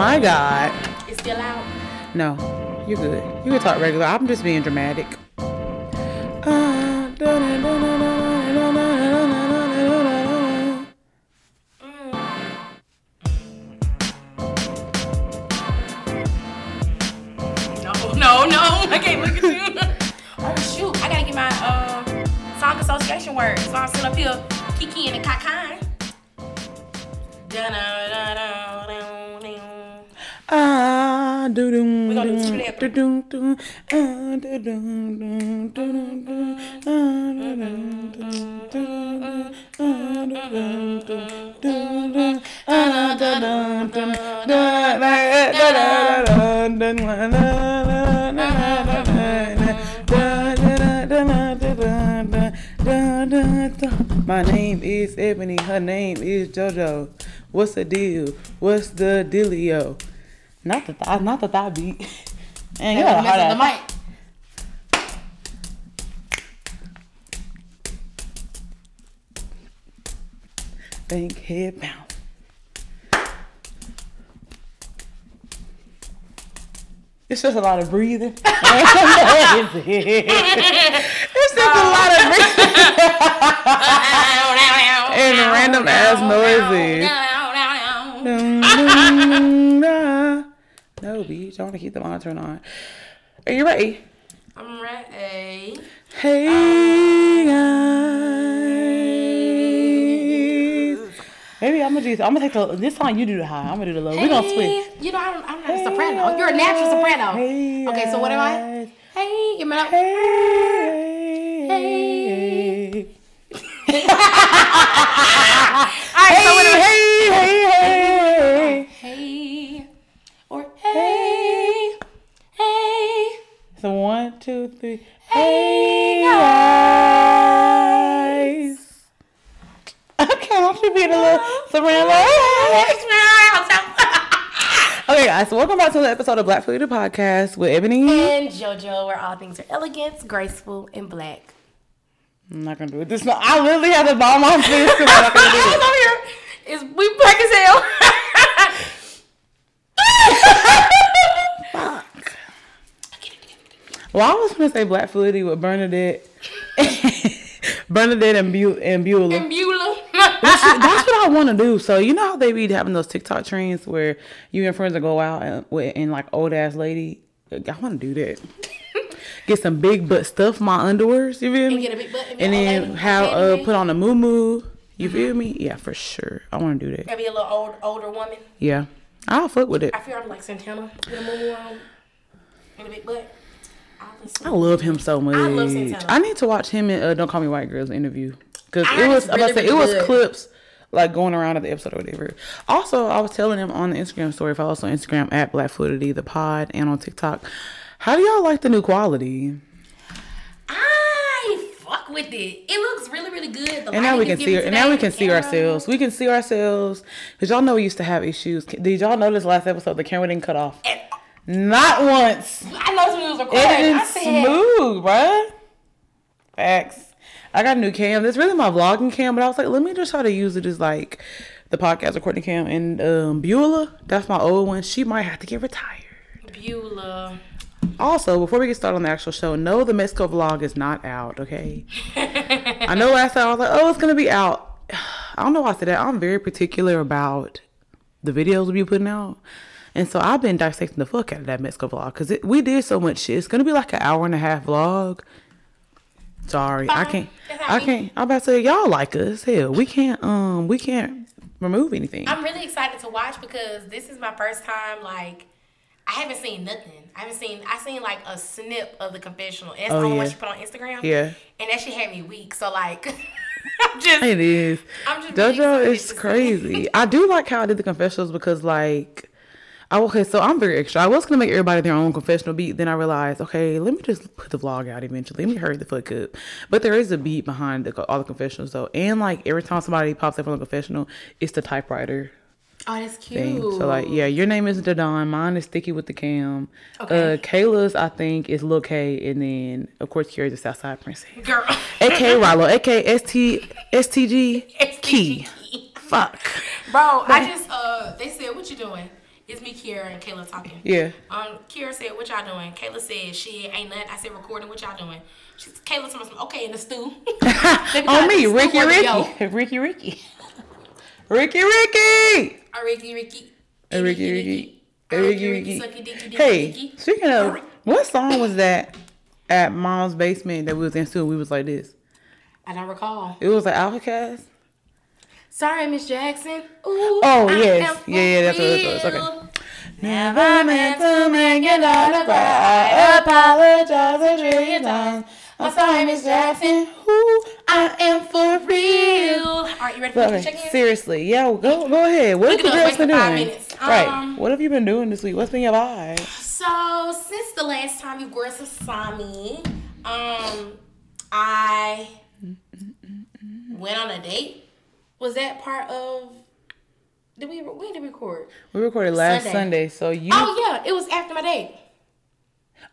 My God. It's still out. No, you're good. You can talk regular. I'm just being dramatic. What's the deal? What's the dealio? Not the thigh, not the thigh beat. Man, you got a hard the mic. Bank head bounce. It's just a lot of breathing. it's just a lot of breathing and random ass noises. No, bitch. I want to keep the monitor on. Are you ready? I'm ready. Hey guys. Maybe I'm gonna do. I'm gonna take the this song. You do the high. I'm gonna do the low. We're gonna switch. Hey, You know, I'm, I'm not a soprano. You're a natural soprano. Hey Okay, so what am I? Hey, give me that. Hey. All right, so what? Hey, hey, hey, hey. Hey, or hey, hey. So one, two, three. Hey guys. Okay, I want you be the little soprano. Okay, guys, so welcome back to another episode of Black Food Podcast with Ebony. and JoJo, where all things are elegant, graceful, and black. I'm not gonna do it. This no, I literally had to bomb my face because I'm not gonna do I it. was over here. Is we black as hell. Fuck. Well, I was gonna say Black Fluidity with Bernadette, Bernadette and Bu- and Beulah. and Beulah. That's what I want to do. So you know how they be having those TikTok trends where you and friends will go out and and like old ass lady. I want to do that. Get some big butt stuff my underwears. You feel And me? get a big butt and be And old then have uh put on a moo moo. You feel me? Yeah, for sure. I want to do that. Gotta be a little old, older woman. Yeah, I'll fuck with it. I feel I'm like Santana with a moo on and a big butt. I love him so much. I love Santana. I need to watch him in uh, Don't Call Me White Girls interview because it was. I'm about to say really, it was clips like going around at the episode or whatever. Also, I was telling him on the Instagram story. Follow us on Instagram at Black Fluidity the Pod and on TikTok. How do y'all like the new quality? I fuck with it. It looks really, really good. The And now we can see. giving And now we can see camera. ourselves. We can see ourselves because y'all know we used to have issues. Did y'all notice last episode the camera didn't cut off? And Not once. I know when it was recording. It I didn't said, smooth, bruh. Facts. I got a new cam. It's really my vlogging cam, but I was like, let me just try to use it as like the podcast recording cam. And um, Beulah, that's my old one. She might have to get retired. Beulah. Also, before we get started on the actual show, no, the Mexico vlog is not out. Okay. I know last time I was like, oh, it's gonna be out. I don't know why I said that. I'm very particular about the videos we be putting out. And so I've been dissecting the fuck out of that Mexico vlog because we did so much shit. It's gonna be like an hour and a half vlog. Sorry, I can't. I can't. I'm about to say y'all like us. Hell, we can't. Um, we can't remove anything. I'm really excited to watch because this is my first time. Like, I haven't seen nothing. I haven't seen. I seen like a snip of the confessional. And that's Oh, the only one she put on Instagram. Yeah. And that shit had me weak. So like, I'm just. It is. I'm just JoJo is crazy. I do like how I did the confessionals because like I okay, so I'm very extra. I was gonna make everybody their own confessional beat, then I realized, okay, let me just put the vlog out eventually. Let me hurry the fuck up. But there is a beat behind the, all the confessionals though. And like every time somebody pops up on the confessional, it's the typewriter Oh, that's cute. thing. So like, yeah, your name is Dadon. Mine is Sticky with the Cam. Okay. Uh, Kayla's I think is Lil K, and then of course Carrie's the Southside Princess. girl. AKA Rollo, AKA ST STG Key. Fuck. Bro, I just uh, they said, "What you doing?" It's me, Kiera, and Kayla talking. Yeah. Um, Kiera said, "What y'all doing?" Kayla said, "She ain't nothing." I said, "Recording. What y'all doing?" She's Kayla told me, "Okay, in the stew." On me, Ricky, Ricky. Ricky, Ricky, Ricky, Ricky. Uh, Ricky, Ricky. Hey, Ricky, Ricky. Hey, Ricky, Ricky, Ricky. sucky, dicky, dicky, Hey, speaking of, what song was that at mom's basement that we was in school? We was like this. I don't recall. It was like OutKast. Sorry, Miss Jackson. Ooh, Oh, I yes. Yeah, yeah, that's what it was. Okay. Never meant to make you autograph. I apologize a trillion times. I'm sorry, Miss Jackson. Who I am for real. All right, you ready for Okay, check in? seriously, yeah, well, go go ahead. What Look have you guys been wait for five doing? minutes. Right. Um, What have you been doing this week? What's been your vibe? So since the last time you girls saw me, um, I went on a date. Was that part of? Did we? When did we record? We recorded last Sunday. Sunday, so you. Oh yeah, it was after my date.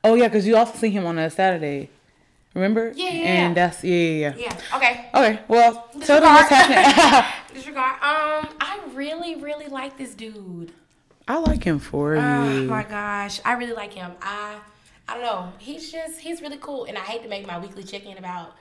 Oh yeah, because you also see him on a Saturday. Remember? Yeah, yeah, And that's yeah, yeah, yeah. Yeah. Okay. Okay, well, tell them what's Disregard. happening. Disregard. Um, I really, really like this dude. I like him for it. Oh you. my gosh, I really like him. I, I don't know. He's just he's really cool, and I hate to make my weekly check in about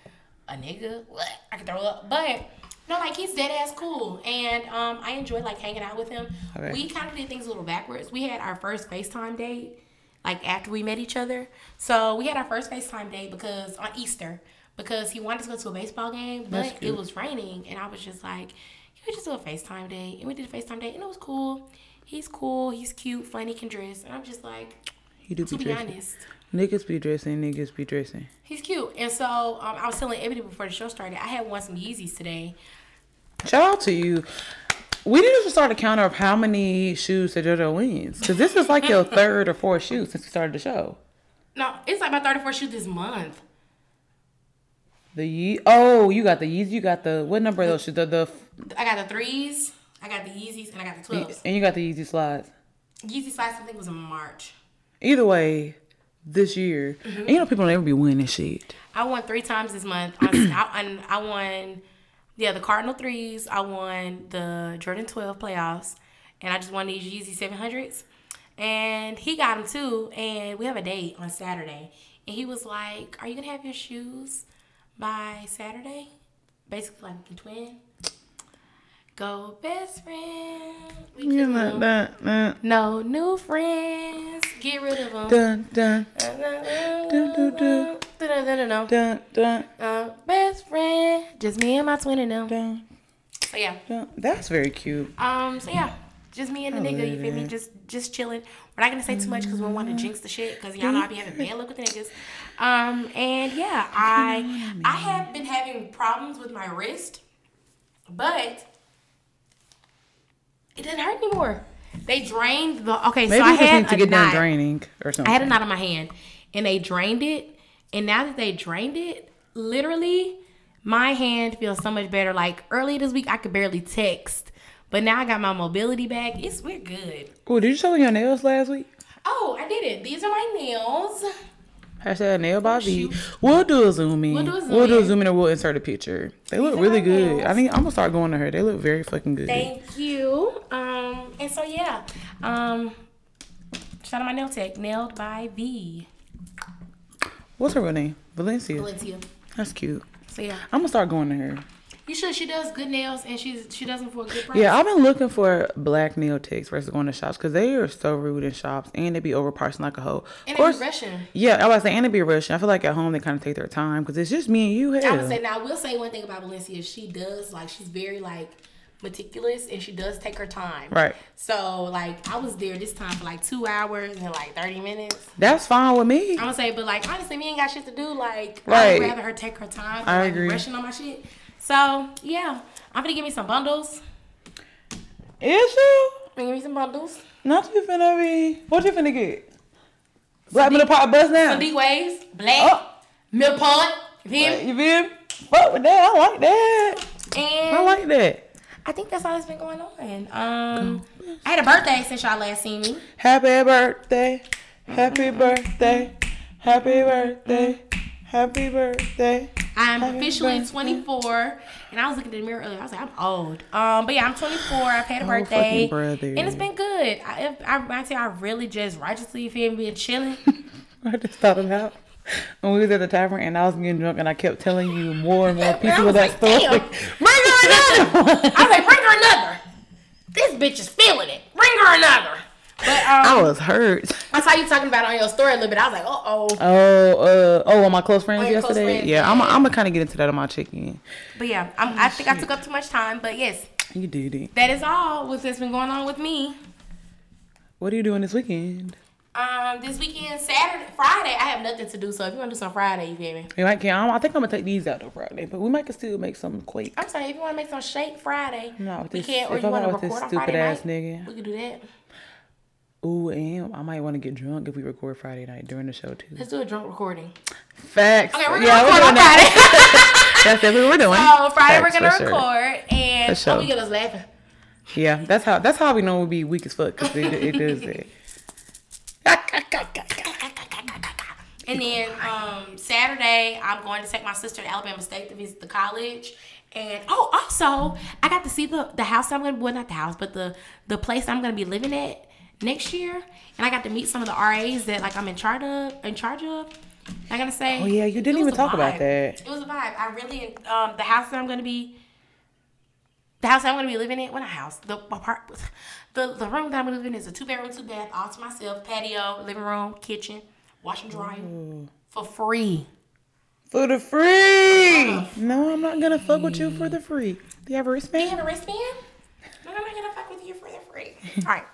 a nigga. What I can throw up, but no, like he's dead ass cool, and um, I enjoy like hanging out with him. Okay. We kind of did things a little backwards. We had our first Facetime date like after we met each other. So we had our first Facetime date because on Easter because he wanted to go to a baseball game, but it was raining, and I was just like, "Can we just do a Facetime date?" And we did a Facetime date, and it was cool. He's cool. He's cute. Funny. Can dress. And I'm just like, He do to be be honest, Niggas be dressing. Niggas be dressing. he's cute. And so um, I was telling Ebony before the show started, I had won some Yeezys today. Shout out to you. We need to start a counter of how many shoes that JoJo wins. Because this is like your third or fourth shoe since we started the show. No, it's like my third or fourth shoe this month. The Ye Oh, you got the Yeezy. You got the what number of those shoes? The the I got the threes, I got the Yeezys, and I got the 12s. and you got the Yeezy slides. Yeezy slides, I think, was in March. Either way, this year, Mm-hmm. and you know people don't ever be winning shit. I won three times this month. On, I, I won, yeah, the Cardinal threes. I won the Jordan 12 playoffs, and I just won these Yeezy 700s. And he got them too. And we have a date on Saturday. And he was like, "Are you gonna have your shoes by Saturday?" Basically, like can twin. Go best friend. We You can know, that, that, No new friends. Get rid of them. dun, dun, Dun, dun, dun. dun, dun, dun. Dun dun. Uh, best friend, just me and my twin and them. dun, So yeah, dun. That's very cute. um, so yeah, just me and the nigga. You feel me? Just, just chilling. We're not gonna say too much because we don't want to jinx the shit. Because y'all know I be having bad luck with the niggas. Um, and yeah, I, I have been having problems with my wrist, but it doesn't hurt anymore. They drained the. Okay, Maybe so I just had need to a get done knot. draining or something. I had a knot in my hand and they drained it. And now that they drained it, literally, my hand feels so much better. Like earlier this week, I could barely text. But now I got my mobility back. It's we're good. Oh, did you show me your nails last week? Oh, I did it. These are my nails. Hashtag nail by V. We'll do a zoom in. We'll do a zoom We'll do a in. zoom in or we'll insert a picture. They look really good. nails. I think I'm gonna start going to her. They look very fucking good. Thank you. Um, and so yeah. Um shout out my nail tech, nailed by V. What's her real name? Valencia. Valencia. That's cute. So yeah. I'm gonna start going to her. You should she does good nails and she's she does them for a good price. Yeah, I've been looking for black nail techs versus going to shops because they are so rude in shops and they be overpricing like a hoe. and of course, Russian. yeah, I was saying and they be rushing. I feel like at home they kind of take their time because it's just me and you. I Hell. would say now I will say one thing about Valencia. She does like she's very like meticulous and she does take her time. Right. So like I was there this time for like two hours and like thirty minutes. That's fine with me. I'm gonna say, but like honestly, me ain't got shit to do. Like Right. I'd rather her take her time. I like, agree. Rushing on my shit. So yeah, I'm gonna give me some bundles. Is you? Gonna give me some bundles. Not you finna be. What you finna get? Black middle pop buzz now. Some D waves, black, Oh. milk pod. You feel me? You feel me? Fuck with that. I like that. And I like that. I think that's all that's been going on. Um, I had a birthday since y'all last seen me. Happy birthday. Happy birthday. Happy birthday. Happy birthday. I'm officially 24, and I was looking in the mirror earlier. I was like, I'm old. Um, but yeah, I'm 24. I've had a Oh, birthday, and it's been good. I, I, I say I really just righteously feel been chilling. I just thought about when we was at the tavern and I was getting drunk and I kept telling you more and more people of that like, story. damn, bring her another. I was like, bring her another. This bitch is feeling it. Bring her another. But I um, was hurt. I saw you talking about it on your story a little bit. I was like, uh oh. Oh, uh, oh, on my close friends close yesterday. friends, yeah, I'm. yeah. I'm gonna kind of get into that on my chicken. But yeah, I'm, I think I took up too much time. But yes, You did it. that is all what's been going on with me. What are you doing this weekend? Um, this weekend, Saturday, Friday, I have nothing to do. So if you want to do some Friday, you feel me? You might can. I think I'm gonna take these out on Friday, but we might can still make some quake. I'm saying if you want to make some shake Friday, No, with we this- can. Or if you want to record on stupid Friday ass night? nigga. We could do that. Ooh, and I might want to get drunk if we record Friday night during the show too. Let's do a drunk recording. Facts. Okay, we're gonna yeah, record we're on doing that. Friday. That's definitely what we're doing. So Friday Facts, we're gonna for sure. record, and sure. oh, we get us laughing. Yeah, that's how. That's how we know we'll be weak as fuck because it, it does it. And then um, Saturday, I'm going to take my sister to Alabama State to visit the college. And oh, also, I got to see the the house I'm gonna well not the house, but the the place I'm gonna be living at next year. And I got to meet some of the RAs that like I'm in charge of. In charge of. I'm gonna say. Oh, yeah, you didn't even talk about that. It was a vibe. I really um the house that I'm gonna be. The house that I'm gonna be living in, what a house. The apart, the the room that I'm gonna live in is a two bedroom, two bath, all to myself, patio, living room, kitchen, wash and dryer, for free. For the free. No, I'm not gonna fuck with you for the free. Do you have a wristband? Do you have a wristband? No, I'm not gonna fuck with you for the free. all right,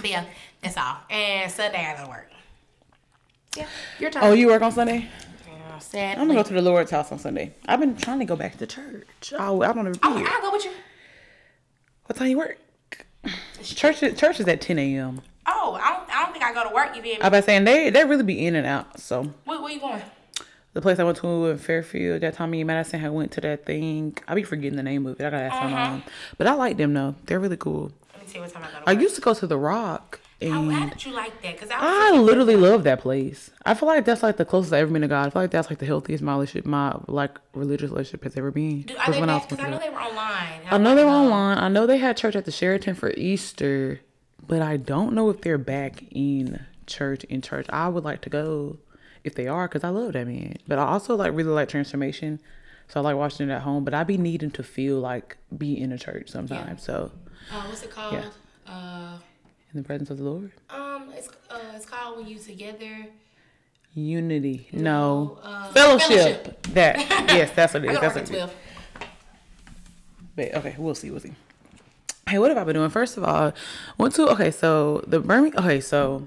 but yeah, that's all. And Sunday I gotta work. Yeah, your turn. Oh, you work on Sunday? yeah, sad. I'm gonna go to the Lord's house on Sunday. I've been trying to go back to church. Oh, I don't ever be Oh, here. I'll go with you. What time you work? Church is, church is at 10 a.m. Oh, I don't, I don't think I go to work. You feel me? I was saying they they really be in and out. So Where, where you going? the place I went to in Fairfield, that Tommy and Madison, I went to that thing. I be forgetting the name of it. I gotta ask my Uh-huh. mom. But I like them though. They're really cool. What time I go to I used to go to the Rock, Oh, how and did you like that? Because I I literally love that place. I feel like that's like the closest I've ever been to God. I feel like that's like the healthiest my relationship, my like religious relationship has ever been. Do, are 'Cause they I I know they were online. up- I know they were um, online. I know they had church at the Sheraton for Easter, but I don't know if they're back in church. In church, I would like to go if they are, because I love that man. But I also like really like transformation, so I like watching it at home. But I be needing to feel like be in a church sometimes. So Uh, what's it called? Yeah. Uh, in the presence of the Lord, um, it's uh, it's called when you together. unity, no, uh, fellowship. fellowship. That yes, that's what it is. That's what it is. But okay, we'll see, we'll see. Hey, what have I been doing? First of all, went to okay, so the Birmingham. Okay, so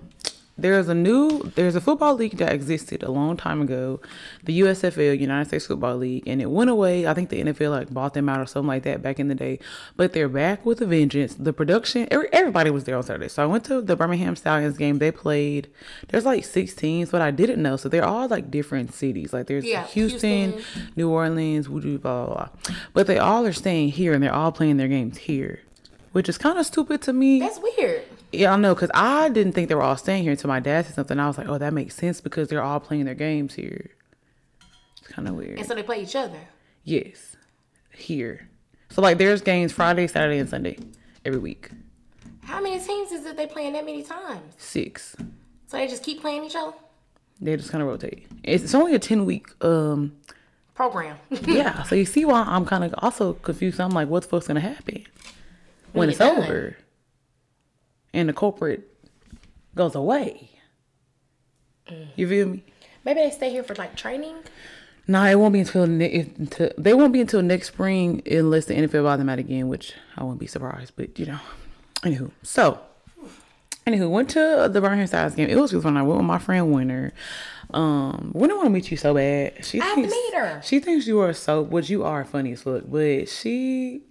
there's a new there's a football league that existed a long time ago, the USFL United States Football League, and it went away. I think the NFL like bought them out or something like that back in the day. But they're back with a vengeance. The production, every, everybody was there on Saturday. So I went to the Birmingham Stallions game. They played. There's like six teams, but I didn't know. So they're all like different cities. Like there's Yeah, Houston, Houston. New Orleans, voodoo, blah, blah, blah. But they all are staying here and they're all playing their games here, which is kind of stupid to me. That's weird. Yeah, I know, because I didn't think they were all staying here until my dad said something. I was like, oh, that makes sense because they're all playing their games here. It's kind of weird. And so they play each other. yes, here. So, like, there's games Friday, Saturday, and Sunday every week. How many teams is it they playing that many times? Six. So they just keep playing each other? They just kind of rotate. It's, it's only a 10 week um Program. yeah, so you see why I'm kind of also confused. I'm like, what's the fuck's gonna happen when When it's done. over and the corporate goes away? You feel me? Maybe they stay here for like training. Nah, it won't be until, ne- until they won't be until next spring unless the NFL buy them out again, which I wouldn't be surprised. But you know, anywho, so anywho, went to the Birmingham Stars game. It was when I went with my friend Winter. Um, Winter want to meet you so bad. She I thinks meet her. she thinks you are so, what you are funny as fuck, but she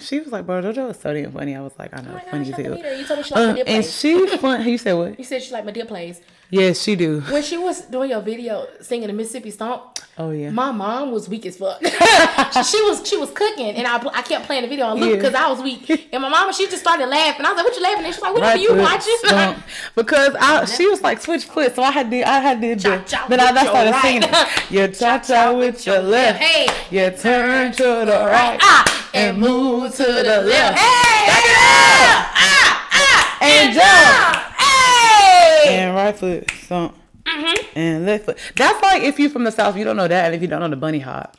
She was like, bro, JoJo is so damn funny. I was like, I know, Oh funny gosh, as I can hell. meet her. You told me she like Uh, Madea and plays. she fun. You said what? You said she like Madea plays. Yes, she do. When she was doing your video singing the Mississippi Stomp, Oh yeah. my mom was weak as fuck. she was she was cooking, and I I kept playing the video on loop Yeah. because I was weak. And my mama she just started laughing. I was like, "What you laughing at?" She's like, "What Right are you watching?" stomp. because I she was like switch foot, so I had to I had to do. Cha-cha Then I started right. singing. You cha cha with your left. Hey, You turn to the right ah, and move to the left. Hey, Back it up. ah, ah, And jump. And right foot stomp. Mm-hmm. And left foot. That's like if you're from the south, you don't know that, and if you don't know the bunny hop.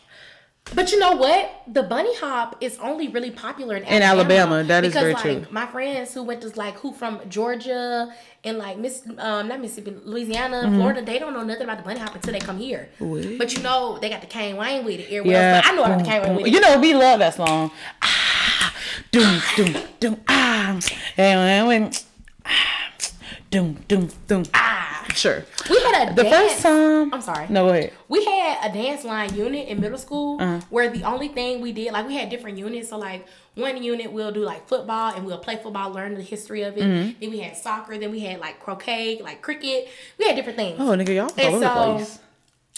But you know what? The bunny hop is only really popular in, In Alabama, that is because, very like, true. My friends who went to like who from Georgia and like Miss um not Mississippi, Louisiana, Mm-hmm. Florida, they don't know nothing about the bunny hop until they come here. What? But you know they got the Kane Wayne with it. Everywhere Yeah. else, but I know about the Kane Wayne with it. You know, we love that song. Ah, doom, doom, doom, ah. And when, ah, doom, doom, doom. ah, Sure. we had a The dance. first time. I'm sorry. No, go ahead. We had a dance line unit in middle school Uh-huh. where the only thing we did, like we had different units. So like one unit we'll do like football and we'll play football, learn the history of it. Mm-hmm. Then we had soccer. Then we had like croquet, like cricket. We had different things. Oh, nigga, y'all all And over the place.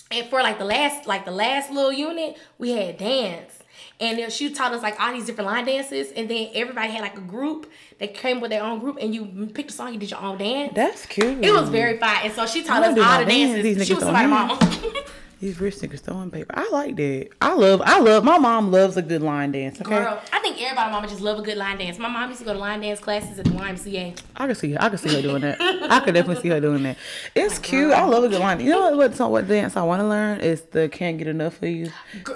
And for like the last, like the last little unit, we had dance. And then she taught us like all these different line dances, and then everybody had like a group that came with their own group, and you picked a song, you did your own dance. That's cute. it was very fun, and so she taught us all the dance, dances. She was somebody's mama. These rich niggas throwing paper. I like that. I love, I love, my mom loves a good line dance, okay? Girl, I think everybody mama just love a good line dance. My mom used to go to line dance classes at the YMCA. I can see her. I can see her doing that. I could definitely see her doing that. It's cute. I love a good line. You know what? What, what dance I want to learn is the "Can't Get Enough of You."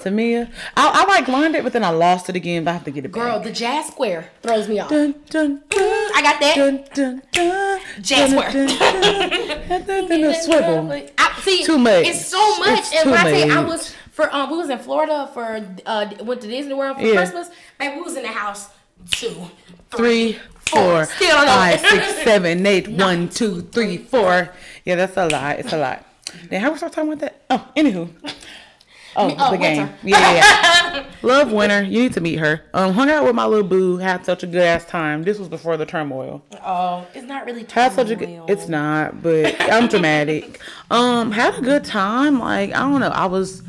Me, I, I like learned it, but then I lost it again. But I have to get it back. Girl, the jazz square throws me off. Dun, dun, dun, I got that. dun, dun, dun, Jazz dun, square. dun, dun, dun, dun, dun, dun, Swivel. I, see, Too much. It's so much. It's and when I say I was for um, we was in Florida for uh, went to Disney World for Yeah. Christmas. Baby, we was in the house two, Three, four, Still five, six, seven, eight, one, two, three, four. Yeah, that's a lot. It's a lot. Then how we start talking about that? Oh, anywho. Oh, oh, the game. winter. Yeah, yeah, yeah. Love Winter. You need to meet her. Um, hung out with my little boo. Had such a good ass time. This was before the turmoil. Oh, it's not really. Had such a good. turmoil. It's not, but I'm dramatic. Um, had a good time. Like I don't know. I was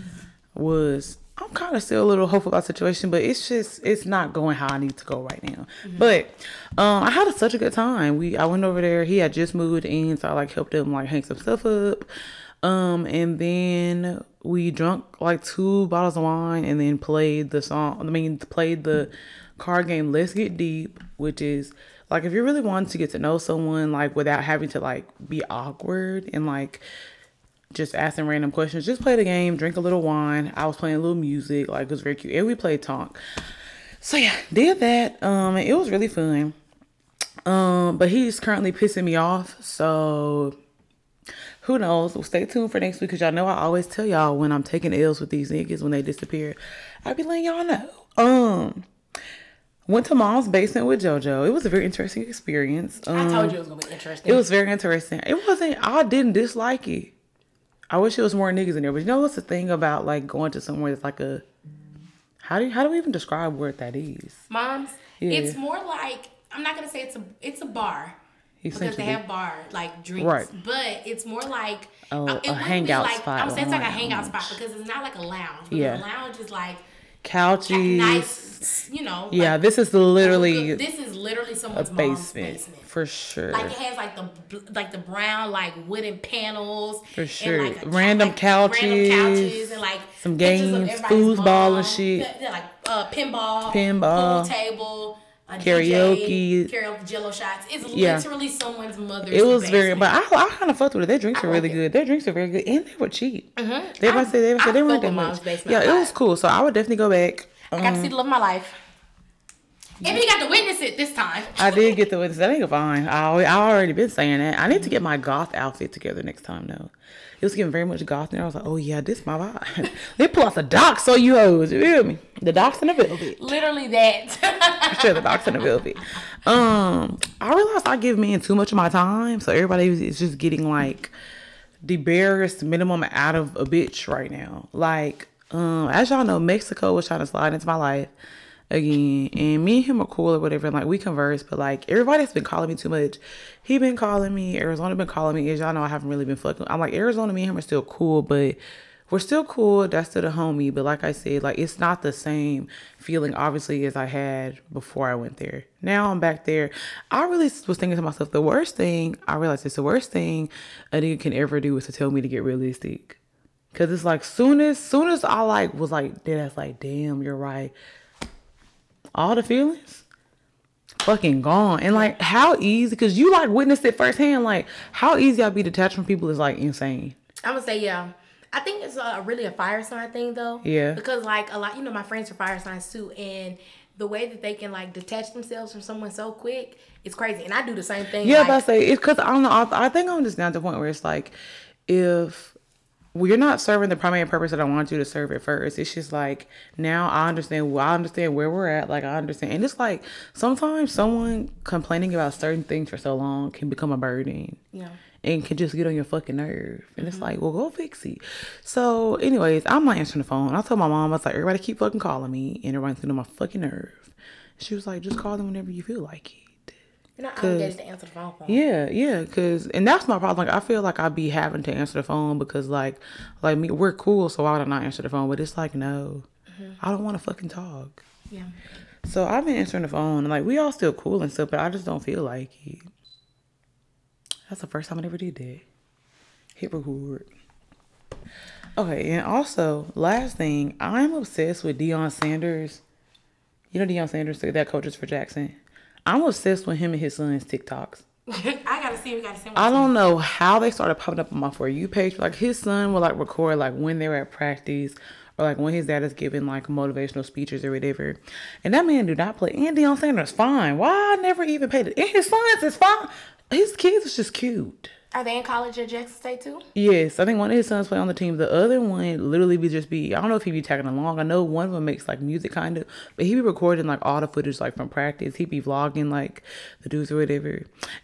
was. I'm kind of still a little hopeful about the situation, but it's just it's not going how I need to go right now. But um, I had a, such a good time. We I went over there. He had just moved in, so I like helped him like hang some stuff up. Um, and then we drunk like two bottles of wine, and then played the song. I mean, played the card game Let's Get Deep, which is like if you really want to get to know someone like without having to like be awkward and like just asking random questions. Just play the game, drink a little wine. I was playing a little music, like it was very cute. And we played Tonk. So yeah, did that. Um, it was really fun. Um, but he's currently pissing me off. So who knows? Well, stay tuned for next week because y'all know I always tell y'all when I'm taking L's with these niggas when they disappear. I be letting y'all know. Um, went to mom's basement with JoJo. It was a very interesting experience. Um, I told you it was gonna be interesting. it was very interesting. It wasn't. I didn't dislike it. I wish it was more niggas in there. But you know what's the thing about like going to somewhere that's like a. How do you, how do we even describe where that is? Moms, Yeah. it's more like I'm not gonna say it's a it's a bar because they have bar like drinks, Right. but it's more like Oh, a hangout like, spot I'm saying it's like a hangout spot because it's not like a lounge. Yeah. a lounge is like Couches. nice, you know. Yeah, like, this is literally this is literally someone's basement, basement. for sure. Like it has like the like the brown like wooden panels For and, sure. like, a- Random like, couches, random couches and like some games, foosball and shit. They're like uh, pinball, Pinball. pool table, Karaoke. DJ, karaoke, Jello shots. It's Yeah. literally someone's mother's. it was very, but I, I kind of fucked with it. Their drinks are really it. good. Their drinks are very good, and they were cheap. Mhm. They I- say they, said they weren't that much. Basement Yeah, it was cool. So I would definitely go back. I got to Um, see the love of my life. And we got to witness it this time. I did get the witness. That ain't fine. I I already been saying that. I need to get my goth outfit together next time though. It was getting very much goth and I was like, oh yeah, this my vibe. they pull out the docs so you hoes. You feel me? The docs and the velvet. Literally that. sure the docs and the velvet. Um, I realized I give men too much of my time, so everybody is- is just getting like the barest minimum out of a bitch right now. Like, um, as y'all know, Mexico was trying to slide into my life. Again. And me and him are cool or whatever. Like we converse, but like everybody's been calling me too much. He been calling me. Arizona been calling me. As y'all know, I haven't really been fucking. I'm like Arizona. Me and him are still cool, but we're still cool. That's still the homie. But like I said, like it's not the same feeling, obviously, as I had before I went there. Now I'm back there. I really was thinking to myself, the worst thing I realized it's the worst thing a nigga can ever do is to tell me to get realistic. Cause it's like soon as soon as I like was like, then that's like, damn, you're right all the feelings fucking gone. And like how easy because you like witnessed it firsthand, like how easy I'll be detached from people is like insane. I'm gonna say yeah. I think it's a, really a fire sign thing though. Yeah. Because like a lot, you know, my friends are fire signs too, and the way that they can like detach themselves from someone so quick, it's crazy. And I do the same thing. Yeah, like, but I say it's because I don't know. I, I think I'm just down to the point where it's like, if you're not serving the primary purpose that I want you to serve at first. It's just like now I understand. Well, I understand where we're at. Like I understand, and it's like sometimes someone complaining about certain things for so long can become a burden. Yeah. And can just get on your fucking nerve. And it's mm-hmm. like, well, go fix it. So, anyways, I'm not answering the phone. I told my mom, I was like, everybody keep fucking calling me, and everybody's getting on my fucking nerve. She was like, just call them whenever you feel like it. You're not obligated to answer the phone. phone. Yeah, yeah, cause and that's my problem. Like I feel like I'd be having to answer the phone because like like me we're cool, so why don't I answer the phone? But it's like no, mm-hmm. I don't want to fucking talk. Yeah. So I've been answering the phone and like we all still cool and stuff, but I just don't feel like it. That's the first time I ever did that. Hit record. Okay, and also last thing, I'm obsessed with Deion Sanders. You know Deion Sanders, that coaches for Jackson. I'm obsessed with him and his son's TikToks. I gotta see. We gotta see. I don't know how they started popping up on my for you page. Like his son will like record like when they were at practice or like when his dad is giving like motivational speeches or whatever. And that man do not play. And Deion Sanders fine. Why I never even paid it. And his sons is fine. His kids is just cute. Are they in college at Jackson State too? Yes, I think one of his sons play on the team. The other one literally be just be I don't know if he be tagging along. I know one of them makes like music kind of, but he be recording like all the footage like from practice. He be vlogging like the dudes or whatever.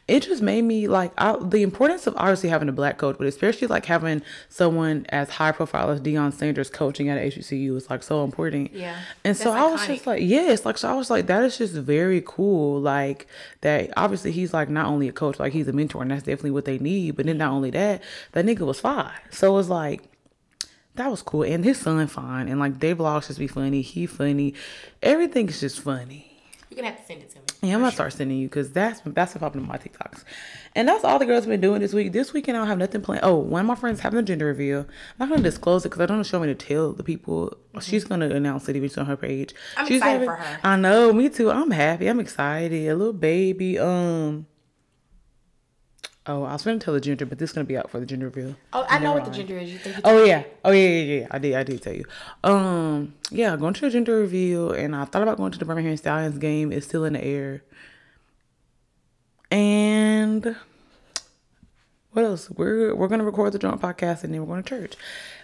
It just made me like I, the importance of obviously having a black coach, but especially like having someone as high profile as Deion Sanders coaching at HBCU is like so important. Yeah, and so I was just like, yes, like so I was like that is just very cool. Like that obviously he's like not only a coach, like he's a mentor, and that's definitely what they need but then not only that, that nigga was five. So it's like that was cool. And his son fine. And like their vlogs just be funny. He funny. Everything is just funny. You're gonna have to send it to me. Yeah, I'm gonna start sending you because that's that's what popping in my TikToks. And that's all the girls have been doing this week. This weekend I don't have nothing planned. Oh, one of my friends having a gender reveal. I'm not gonna disclose it because I don't want to show me to tell the people. Mm-hmm. She's gonna announce it eventually on her page. I'm She's excited having, for her. I know, me too. I'm happy. I'm excited. A little baby. Um Oh, I was going to tell the gender, but this is going to be out for the gender reveal. Oh, I know what the gender is. You think? Oh yeah. Oh yeah, yeah, yeah. I did. I did tell you. Um, yeah, going to the gender reveal, and I thought about going to the Birmingham Stallions game. It's still in the air. And what else? We're we're gonna record the drunk podcast, and then we're going to church.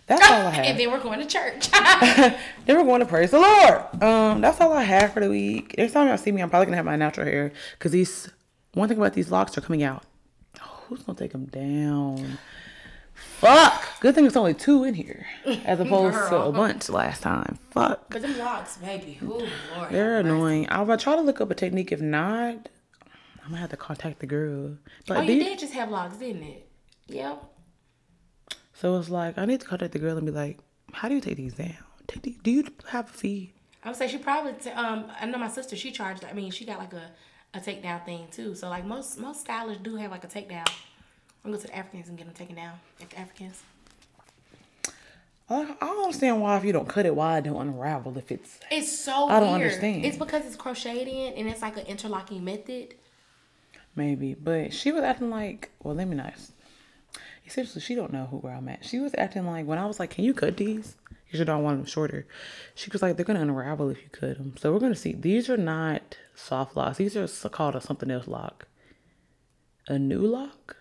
That's all I have. and then we're going to church. then we're going to praise the Lord. Um, that's all I have for the week. Next time y'all see me, I'm probably gonna have my natural hair because these. One thing about these locks are coming out who's gonna take them down? Fuck. Good thing it's only two in here, as opposed to a bunch last time. Fuck. But them locks, baby. Ooh, Lord. They're annoying. I'll try to look up a technique. If not, I'm gonna have to contact the girl. But oh, you did just have locks, didn't it? Yep. So it's like I need to contact the girl and be like, "How do you take these down? Take these, do you have a fee?" I would say she probably. T- um, I know my sister. She charged. I mean, she got like a a takedown thing too. So like most most stylists do have like a takedown. I'm gonna go to the Africans and get them taken down at the Africans. I don't understand why if you don't cut it, why it don't unravel if it's. It's so. I don't weird. understand. It's because it's crocheted in and it's like an interlocking method. Maybe, but she was acting like. Well, let me not. Essentially, she don't know who where I'm at. She was acting like when I was like, "Can you cut these?" You should not want them shorter. She was like, "They're gonna unravel if you cut them." So we're gonna see. These are not soft locks. These are called a something else lock. A new lock.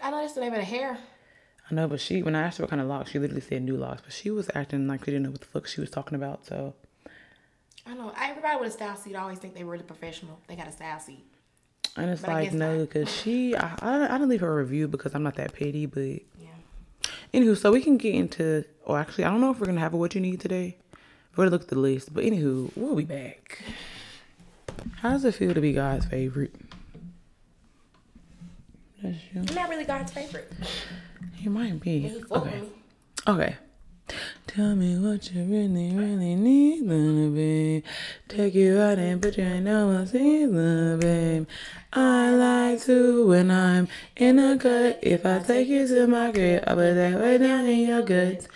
I know that's the name of the hair. I know, but she when I asked her what kind of lock, she literally said new locks. But she was acting like she didn't know what the fuck she was talking about. So I know everybody with a StyleSeat always think they're really professional. They got a StyleSeat. And it's but like no, because she I, I I didn't leave her a review because I'm not that petty, but yeah. Anywho, so we can get into. Or actually, I don't know if we're gonna have a what you need today, We're gonna look at the list. But anywho, we'll be back. How does it feel to be God's favorite? That's you. I'm not really God's favorite. You might be. He fuck with Okay. me. Okay. Tell me what you really, really need, gonna be. Take you out and put you in no season, babe. I like to when I'm in a cut. If I take you to my crib, I'll put that way down in your guts.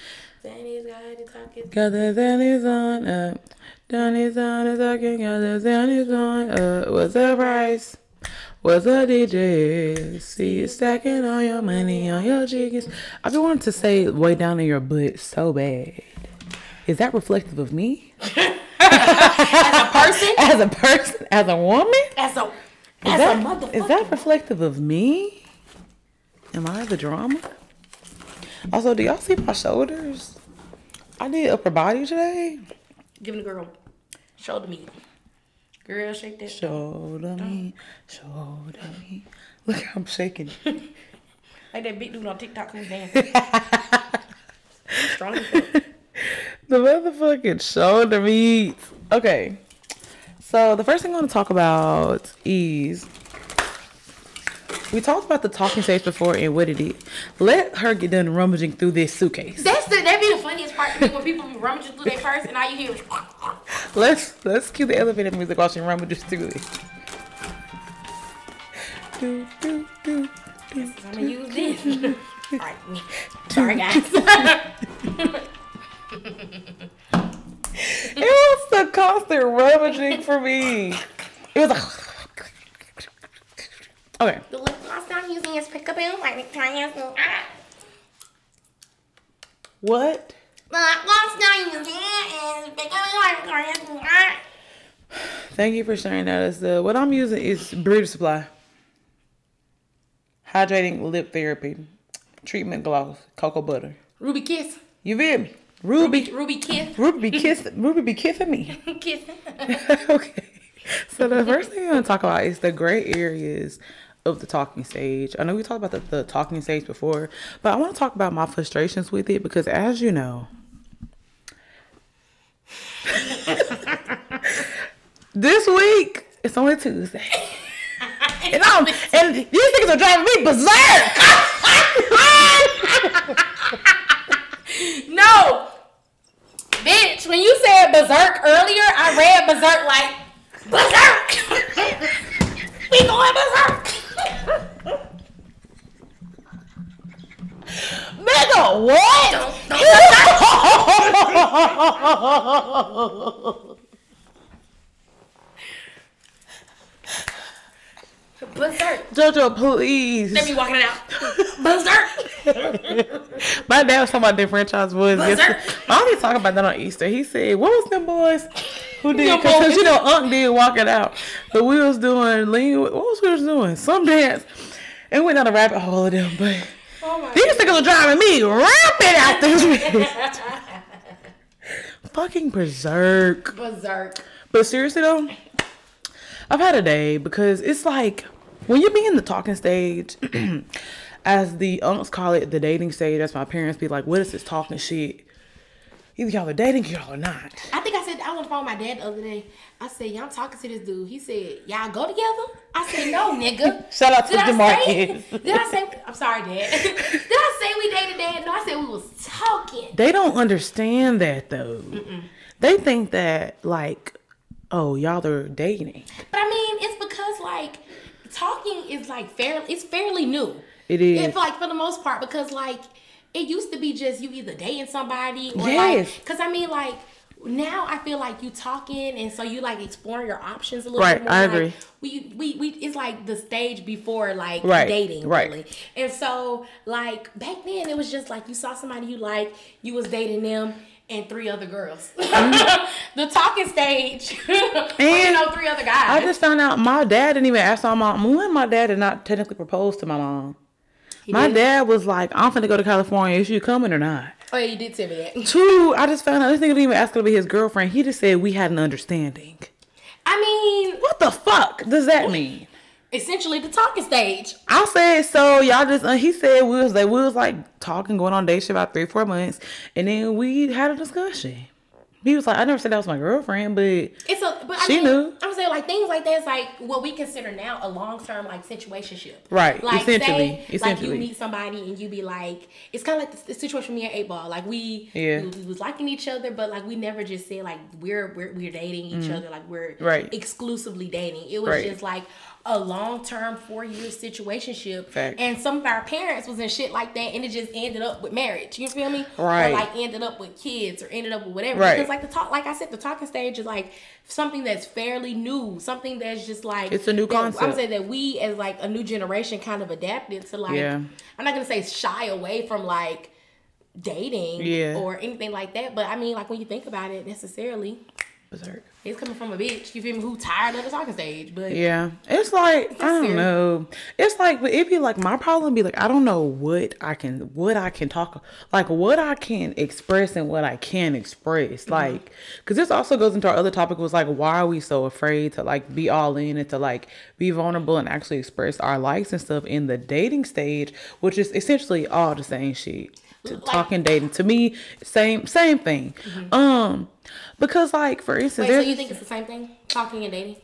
Danny's got to talk. Got the is on up. Danny's on is talking, got the is on up. What's the price? What's a DJ? See you stacking all your money on your chickens. I've been wanting to say way down in your butt so bad. Is that reflective of me? As a person, As a person? As a woman? as a, Is as that, a motherfucker. is that reflective of me? Am I the drama? Also, do y'all see my shoulders? I did upper body today. Giving the girl shoulder meat. Girl, shake that. Shoulder me, shoulder me. Look how I'm shaking. Like that big dude on TikTok who's dancing. Strong. The motherfucking shoulder meat. Okay. So the first thing I want to talk about is we talked about the talking stage before and what it is. Let her get done rummaging through this suitcase. That's the that be the funniest part to me when people be rummaging through their purse and all you hear is Let's let's cue the elevator music while she rummages through it. Do, do, do, do. I'm gonna use this. Alright. Sorry guys. It was the constant rummaging for me. It was like Okay. the lip gloss I'm using is Pickaboo by Victoria's Secret. What? The lip gloss I'm using is Pickaboo by Victoria's Secret. Thank you for sharing that. As the what I'm using is Beauty Supply. Hydrating lip therapy, treatment gloss, cocoa butter. Ruby Kiss. You feel me? Ruby, Ruby Kiss. Ruby be kissing, Ruby be kissing me. Kiss. okay. So the first thing I'm gonna talk about is the gray areas of the talking stage. I know we talked about the, the talking stage before, but I want to talk about my frustrations with it because as you know, this week it's only Tuesday. And, I'm, and these niggas are driving me berserk. No! Bitch, when you said berserk earlier, I read berserk like berserk! we going berserk! Nigga, what? berserk. Jojo, please. They be walking it out. berserk! My dad was talking about their Franchize Boyz. I only talk about that on Easter. He said, "What was them boys who did?" Because you know, Unc did walk it out. But we was doing lean. What was we was doing? Some dance, and we went down a rabbit hole of them. But Oh these niggas are driving me rampant out this. Fucking berserk. Berserk. But seriously though, I've had a day because it's like when you be in the talking stage, as the unks call it, the dating stage. As my parents be like, "What is this talking shit?" Either y'all are dating, y'all are not. I think I was on the phone with my dad the other day. I said, "Y'all talking to this dude?" He said, "Y'all go together?" I said, "No, nigga." Shout out to Did say? Demarcus. Did I say? I'm sorry, Dad. Did I say we dated, Dad? No, I said we was talking. They don't understand that though. They think that like, oh, y'all are dating. But I mean, it's because like talking is like fair. It's fairly new. It is. It's like for the most part because like it used to be just you either dating somebody or Yes. like because I mean like now I feel like you talking and so you like exploring your options a little Right, bit more. I like, agree. we, we we it's like the stage before like Right, dating right. really. And so like back then it was just like you saw somebody you like, you was dating them and three other girls. the talking stage. and you know three other guys. I just found out my dad didn't even ask my mom. One, my dad did not technically propose to my mom. my didn't? dad was like, "I'm finna go to California. Is you coming or not?" Oh, yeah, you did tell me that. Two, I just found out this nigga didn't even ask her to be his girlfriend. He just said we had an understanding. I mean, What the fuck does that mean? essentially the talking stage. I said so. Y'all just. Uh, he said we was like we was like talking, going on dates for about three, four months, and then we had a discussion. He was like, I never said that was my girlfriend, but It's a, but I She mean, knew. I'm saying like things like that is like what we consider now a long term like situationship. Right, Like essentially, say, like you meet somebody and you be like, it's kind of like the, situation with me and Eight Ball. Like we, Yeah. we, we was liking each other, but like we never just said like we're we're, we're dating each other. Like we're Mm. Right. exclusively dating. It was Right. just like a long term four year situationship. Facts. And some of our parents was in shit like that, and it just ended up with marriage. You feel me? Right. Or like ended up with kids, or ended up with whatever. Right. Because like the talk, like I said, the talking stage is like something that's fairly new, something that's just like It's a new that- I'm concept. saying that we as like a new generation kind of adapted to like. Yeah. I'm not gonna say shy away from like dating Yeah. or anything like that, but I mean like when you think about it, necessarily, berserk. it's coming from a bitch. You feel me? Who tired of the talking stage? But Yeah, it's like I don't serious. know. It's like but it be like my problem be like I don't know what I can what I can talk like what I can express and what I can express Mm-hmm. like because this also goes into our other topic was like why are we so afraid to like be all in and to like be vulnerable and actually express our likes and stuff in the dating stage which is essentially all the same shit. Like- talking dating to me same same thing um because like for instance wait, so you think it's the same thing? Talking and dating?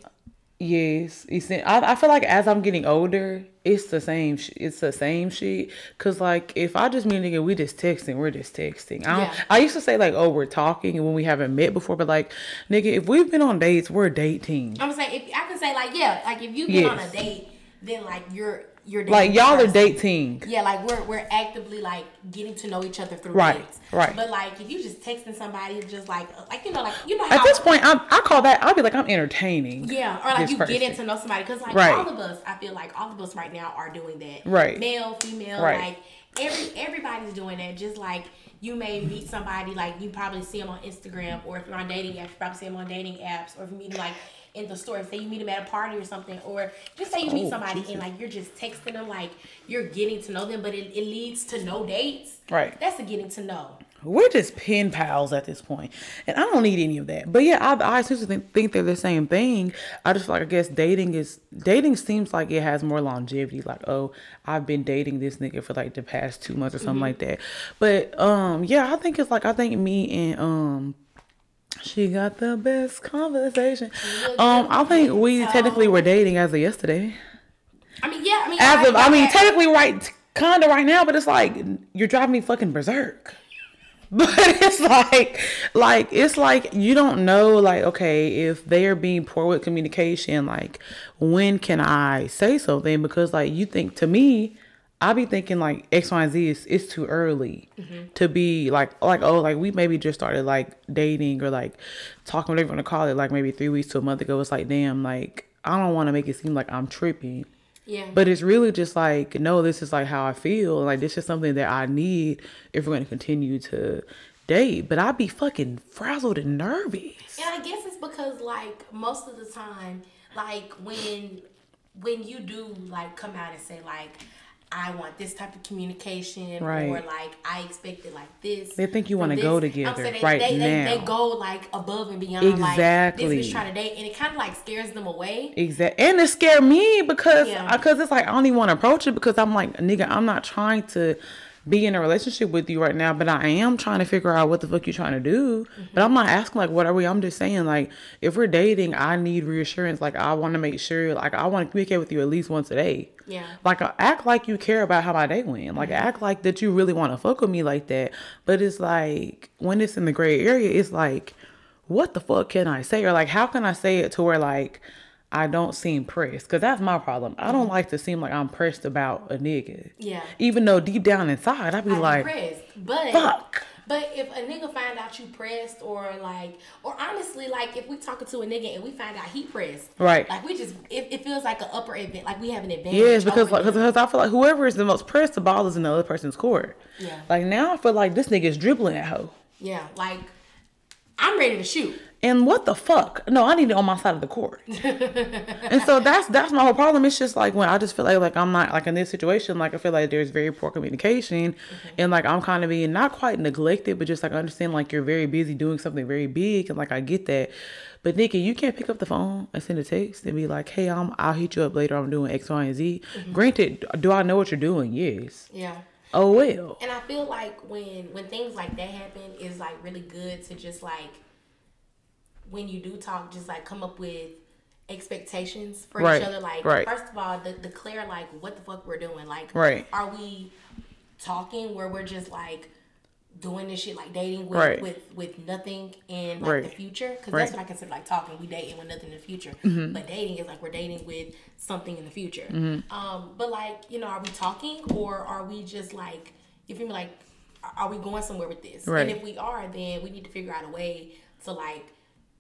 Yes, it's I, I feel like as I'm getting older, it's the same. Sh- it's the same shit. Cause like if I just meet a nigga, we just texting. We're just texting. I, don't, Yeah. I used to say like, oh, we're talking, and when we haven't met before, but like, nigga, if we've been on dates, we're dating. I'm saying if I can say like yeah, like if you've been on a date, then like you're you're Like y'all are dating. Yeah, like we're we're actively like getting to know each other through Right, dates. right. But like if you just texting somebody, it's just like like you know like you know how At this point, I'm, I call that. I'll be like, I'm entertaining. yeah, or like you person. getting to know somebody because like Right. all of us, I feel like all of us right now are doing that. Right. Male, female, Right. like every everybody's doing that. Just like you may meet somebody like you probably see them on Instagram, or if you're on dating apps, you probably see them on dating apps, or if you meet like in the store, say you meet them at a party or something, or just say you meet Oh, somebody Jesus. and like you're just texting them, like you're getting to know them, but it, it leads to no dates. Right. That's a getting to know. We're just pen pals at this point, and I don't need any of that. But yeah, I, I seriously think, think they're the same thing. I just feel like I guess dating is dating seems like it has more longevity. Like, oh, I've been dating this nigga for like the past two months or something like that. But um, yeah, I think it's like I think me and um. She got the best conversation. Um, I think we technically were dating as of yesterday. I mean, yeah, I mean, As of, I mean, technically right, kind of right now, but it's like you're driving me fucking berserk. But it's like, like it's like you don't know, like okay, if they are being poor with communication, like when can I say something? Because like you think to me, I be thinking like X, Y, and Z is it's too early mm-hmm. to be like like oh like we maybe just started like dating or like talking whatever you want to call it like maybe three weeks to a month ago. It's like damn like I don't want to make it seem like I'm tripping. yeah, But it's really just like, no, this is like how I feel. Like this is something that I need if we're gonna continue to date. But I'd be fucking frazzled and nervous. And I guess it's because like most of the time, like when when you do like come out and say like I want this type of communication Right. or like I expect it like this. They think you wanna go together they, right they, They, now. they go like above and beyond Exactly. like this bitch trying to date and it kind of like scares them away. Exactly. And it scared me because Yeah. Uh, because it's like I don't even want to approach it because I'm like, nigga, I'm not trying to be in a relationship with you right now, but I am trying to figure out what the fuck you're trying to do. But I'm not asking like what are we? I'm just saying like if we're dating, I need reassurance. Like I want to make sure like I want to communicate with you at least once a day. Yeah. Like uh, act like you care about how my day went. Like act like that you really want to fuck with me like that. But it's like when it's in the gray area, it's like, what the fuck can I say? Or like how can I say it to where like I don't seem pressed? Because that's my problem. I don't mm-hmm. like to seem like I'm pressed about a nigga. Yeah. Even though deep down inside, I'd be I'm like, pressed. But fuck. But if a nigga find out you pressed or like or honestly like if we talking to a nigga and we find out he pressed. Right. Like we just it, it feels like an upper event, like we have an advantage. Yes, because like, because I feel like whoever is the most pressed, the ball is in the other person's court. Yeah. Like now, I feel like this nigga is dribbling at hoe. Yeah, like I'm ready to shoot. And what the fuck? No, I need it on my side of the court. and so that's that's my whole problem. It's just like when I just feel like like I'm not like in this situation, like I feel like there's very poor communication mm-hmm. and like I'm kind of being not quite neglected, but just like I understand like you're very busy doing something very big and like I get that. But Nikki, you can't pick up the phone and send a text and be like, "Hey, I'm I'll hit you up later. I'm doing X, Y, and Z." Mm-hmm. Granted, do I know what you're doing? Yes. Yeah. Oh well. And I feel like when when things like that happen, it's like really good to just like when you do talk, just like come up with expectations for Right, each other. Like right. first of all, de- declare like what the fuck we're doing. Like Right. are we talking where we're just like doing this shit like dating with Right. with with nothing in like Right. the future because Right. Mm-hmm. that's what I consider like talking. We dating with nothing in the future, but dating is like we're dating with something in the future. Um, but like you know, are we talking or are we just like if you mean like, are we going somewhere with this? And if we are, then we need to figure out a way to like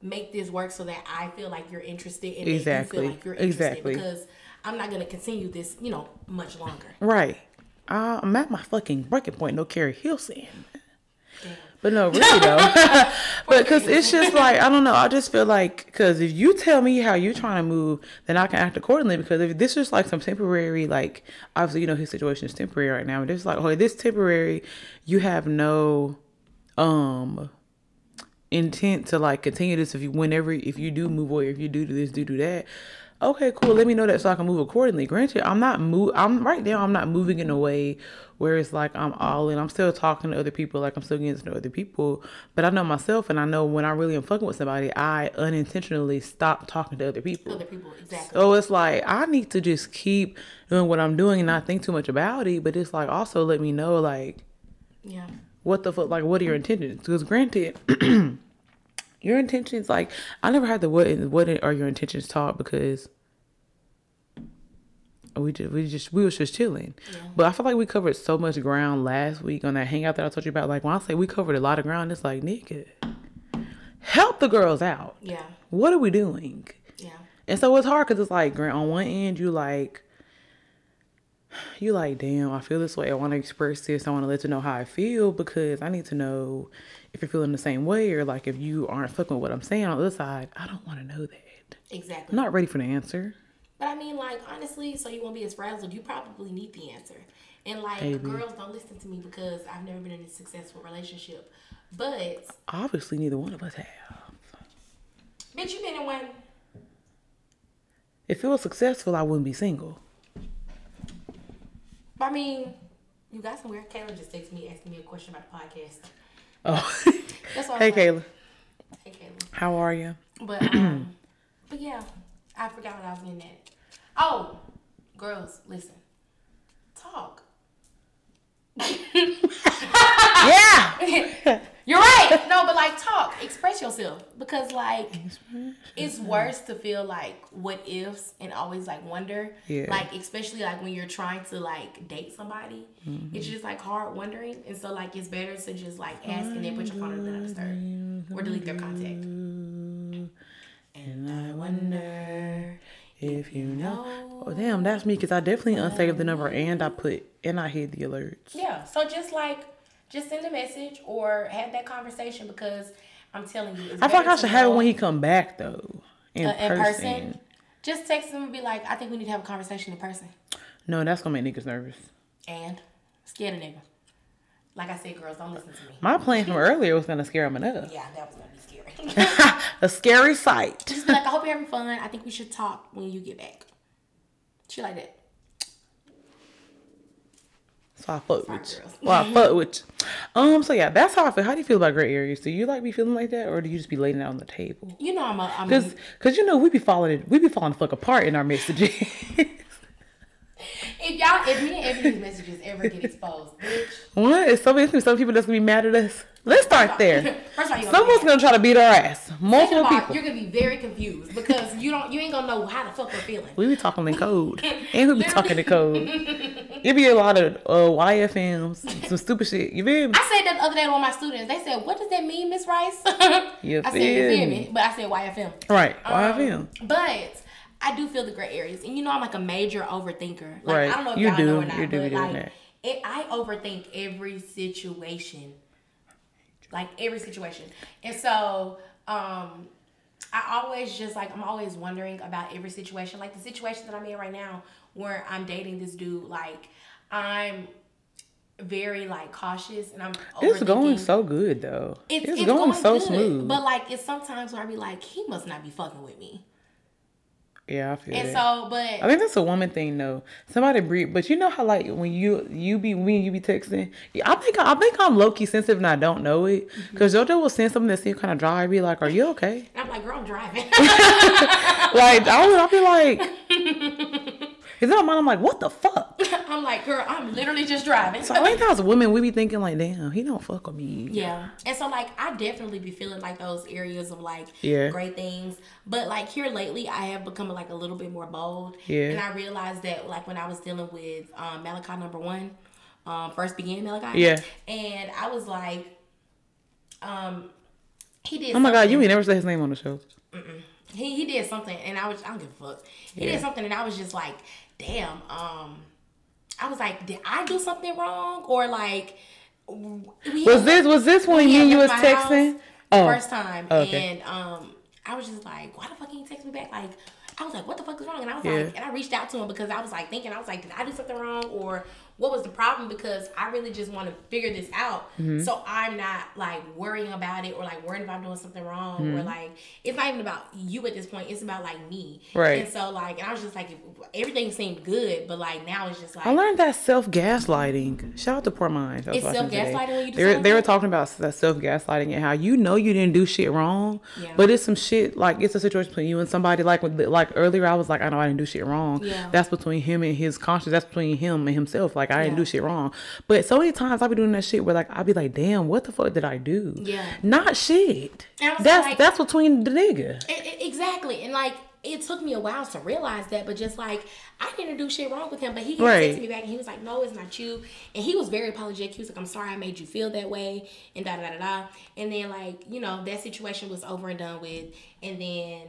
make this work so that I feel like you're interested and Exactly. you feel like you're interested Exactly. because I'm not gonna continue this, you know, much longer. Right. Uh, I'm at my fucking breaking point. No Carrie. Damn. But no, really though. but because it's just like I don't know. I just feel like because if you tell me how you're trying to move, then I can act accordingly. Because if this is like some temporary, like obviously you know his situation is temporary right now. But it's like, oh, this temporary, you have no um intent to like continue this. If you whenever if you do move away, if you do do this, do do that. Okay, cool. Let me know that so I can move accordingly. Granted, I'm not move. I'm right now. I'm not moving in a way where it's like I'm all in. I'm still talking to other people, like I'm still getting to know other people. But I know myself, and I know when I really am fucking with somebody, I unintentionally stop talking to other people. Other people, exactly. So it's like I need to just keep doing what I'm doing and not think too much about it. But it's like also let me know like Yeah. What the fuck like what are your intentions? Because granted your intentions like i never had the what what are your intentions taught because we just we just we was just chilling. But i feel like we covered so much ground last week on that hangout that i told you about. Like when i say we covered a lot of ground it's like nigga help the girls out. Yeah. what are we doing? Yeah. and so it's hard because it's like, grant on one end, you like, you like, damn, I feel this way. I want to express this. I want to let you know how I feel because I need to know if you're feeling the same way or like if you aren't fucking with what I'm saying on the other side. I don't want to know that. Exactly. I'm not ready for the answer. But I mean, like, honestly, so you won't be as frazzled, you probably need the answer. And like, Maybe. girls don't listen to me because I've never been in a successful relationship. But, Obviously, neither one of us have. bitch, you been in one. If it was successful, I wouldn't be single. I mean, you got somewhere. Kayla just texted me asking me a question about the podcast. Oh, That's why hey, like, Kayla, Hey, Kayla. how are you? But um, but yeah, I forgot what I was getting at. Oh, girls, listen, talk. Yeah. You're right. No, but like talk, express yourself because like it's worse to feel like what ifs and always like wonder. Yeah. Like especially like when you're trying to like date somebody, Mm-hmm. it's just like hard wondering, and so like it's better to just like ask and then put your phone on do not disturb or delete their contact. And I wonder If you know. know. Oh, damn, that's me because I definitely unsaved the number and I put, and I hid the alerts. Yeah. So just like, just send a message or have that conversation because I'm telling you, it's I feel like I should have it when he come back though, in, uh, in person. person. Just text him and be like, I think we need to have a conversation in person. No, that's gonna make niggas nervous. And scared a nigga. Like I said, girls, don't listen to me. My plan from earlier was gonna scare him enough. Yeah, that was gonna be scary. A scary sight. just be like, I hope you're having fun. I think we should talk when you get back. Shit like that. So I fuck Sorry, with you. Well, I fuck with you. Um. So yeah, that's how I feel. How do you feel about gray areas? Do you like be feeling like that, or do you just be laying it out on the table? You know I'm a, I'm Cause, cause you know we be falling, we be falling the fuck apart in our messages. if y'all if me and Ebony's messages ever get exposed, bitch. what? Is some, is some people that's gonna be mad at us? Let's start there. First of all, gonna Someone's gonna try to beat our ass. Multiple all, people. you're gonna be very confused because you don't you ain't gonna know how the fuck we're feeling. We be talking in code. And we be talking in code. It be a lot of uh, YFMs, some stupid shit. You feel me? I said that the other day to one of my students. They said, "What does that mean, Miss Rice?" You I said, "You feel me? me?" But I said YFM. Right. Um, YFM. But I do feel the gray areas, and you know I'm like a major overthinker. Like Right. I don't know if You y'all do. know or not, You do but like that. it, I overthink every situation, like every situation, and so um. I always just like I'm always wondering about every situation. Like the situation that I'm in right now, where I'm dating this dude. Like I'm very like cautious, and I'm. It's going so good though. it's, It's, it's going, so good, smooth. But like, it's sometimes where I be like, he must not be fucking with me. Yeah, I feel And that. so, but I think that's a woman thing, though. Somebody breathe, but you know how like when you you be when you be texting, yeah, I think I think I'm low key sensitive and I don't know it Mm-hmm. because JoJo will send something that seems kind of dry. I be like, "Are you okay?" And I'm like, girl, I'm driving. like I would, I'll be like, "Is that mine?" I'm like, "What the fuck?" I'm like, girl, I'm literally just driving. So I think as women, we be thinking like, "Damn, he don't fuck with me." Yeah. And so like I definitely be feeling like those areas of like Yeah. great things. But like here lately I have become like a little bit more bold. Yeah. And I realized that like when I was dealing with um Malachi number one, um first began Malachi. Yeah. And I was like, um he did Oh my god, you ain't never said his name on the show. Mm-mm. he he did something and I was I don't give a fuck. He Yeah. did something and I was just like, damn, um I was like, did I do something wrong? Or like we Was this was this when he you and you was left my house texting? the Oh, first time, okay. and um, I was just like, why the fuck didn't text me back? Like, I was like, what the fuck is wrong? And I was Yeah. like, and I reached out to him because I was like thinking, I was like, did I do something wrong or what was the problem? Because I really just want to figure this out, Mm-hmm. so I'm not like worrying about it or like worrying if I'm doing something wrong Mm-hmm. or like it's not even about you at this point. It's about like me, Right. And so like, and I was just like, everything seemed good, but like now it's just like. I learned that self gaslighting. Shout out to Poor Minds. It's you do They were, they were talking about that self gaslighting and how you know you didn't do shit wrong, Yeah. but it's some shit like it's a situation between you and somebody. Like like earlier, I was like, I know I didn't do shit wrong. Yeah. That's between him and his conscience. That's between him and himself. Like I didn't Yeah. do shit wrong. But so many times I be doing that shit where like I be like, damn, what the fuck did I do? Yeah. Not shit. And I was That's like- that's between the nigga. E- e- Exactly. And like it took me a while to realize that, but just like I didn't do shit wrong with him, but he Right. texted me back and he was like, No, it's not you. And he was very apologetic. He was like, I'm sorry I made you feel that way and da da da da. And then like, you know, that situation was over and done with. And then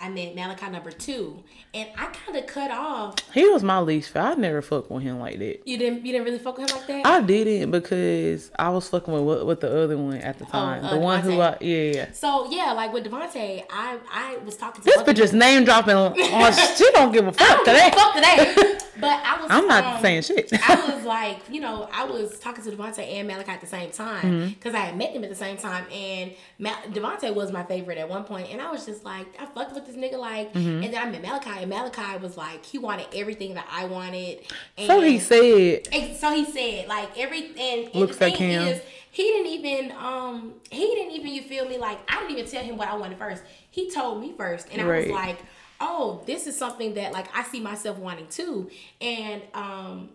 I met Malachi number two. And I kinda cut off He was my least. I never fucked with him like that. you didn't you didn't really fuck with him like that? I didn't because I was fucking with with the other one at the time. uh, the one who I yeah yeah. so yeah, like with Devontae, I I was talking to This bitch is name dropping on she don't give a fuck don't give a today. fuck today. But I was I'm not um, saying shit. I was like, you know, I was talking to Devontae and Malachi at the same time Mm-hmm. because I had met them at the same time, and Ma- Devontae was my favorite at one point, and I was just like, I fucked with this nigga, like, Mm-hmm. and then I met Malachi, and Malachi was like, he wanted everything that I wanted, and so he said so he said, like every and, and Looks the like thing him. is, he didn't even um he didn't even you feel me like I didn't even tell him what I wanted first. He told me first, and I was like, oh, this is something that like I see myself wanting too, and um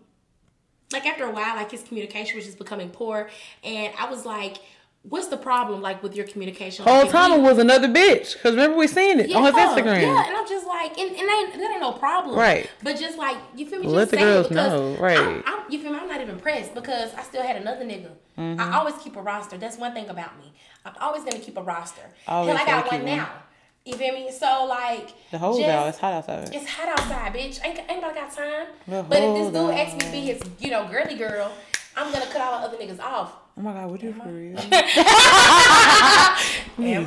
like after a while, like his communication was just becoming poor, and I was like. What's the problem, like with your communication? whole Like, time was another bitch. Cause remember we seen it on his Instagram. yeah, and I'm just like, and, and ain't, that ain't no problem. Right. But just like, you feel me? Let just the girls know, right. I'm, I'm, you feel me? I'm not even pressed because I still had another nigga. Mm-hmm. I always keep a roster. That's one thing about me. I'm always gonna keep a roster. Always Hell, I got one now. You feel me? So like, The whole out. It's hot outside. It's hot outside, bitch. Ain't, ain't nobody got time. The but if this dude asks me to be his, you know, girly girl, I'm gonna cut all the other niggas off. Oh my god, would you for real? Am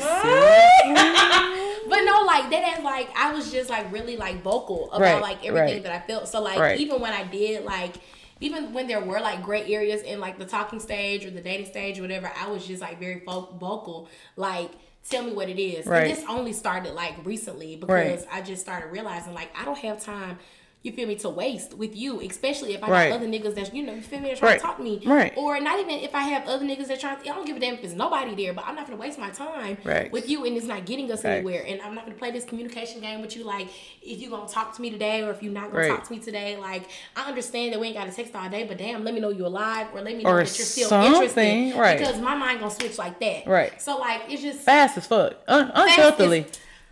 I? but no, like that is like I was just like really like vocal about Right, like everything right. that I felt. So like Right. even when I did like even when there were like gray areas in like the talking stage or the dating stage or whatever, I was just like very vocal. Like tell me what it is. Right. And this only started like recently because Right. I just started realizing like I don't have time. You feel me to waste with you, especially if I Right. got other niggas that you know you feel me that trying Right. to talk to me, Right. Or not even if I have other niggas that try. I don't give a damn if there's nobody there, but I'm not gonna waste my time Right. with you and it's not getting us anywhere. And I'm not gonna play this communication game with you. Like, if you're gonna talk to me today or if you're not gonna talk to me today, like, I understand that we ain't gotta text all day, but damn, let me know you're alive or let me know Or that you're still interested. right. Because my mind gonna switch like that. Right. So like, it's just Fast as fuck. Un- unhealthily.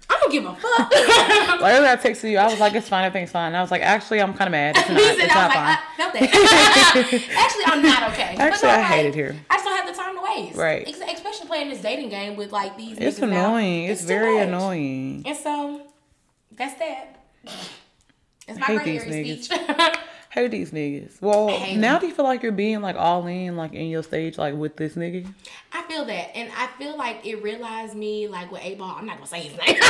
I don't give a fuck. Like earlier I texted you, I was like, it's fine, everything's fine. And I was like, actually, I'm kind of mad. It's not, it's not fine. like, that. Actually, I'm not okay. Actually, I like, hate it here. I just don't have the time to waste. Right. Especially playing this dating game with like these. it's annoying. It's, too very annoying. And so that's that. It's my hate gray these area speech. Hate these niggas. Well, hate now do you feel like you're being like all in, like in your stage, like with this nigga? I feel that, and I feel like it realized me, like with A Ball. I'm not gonna say his name.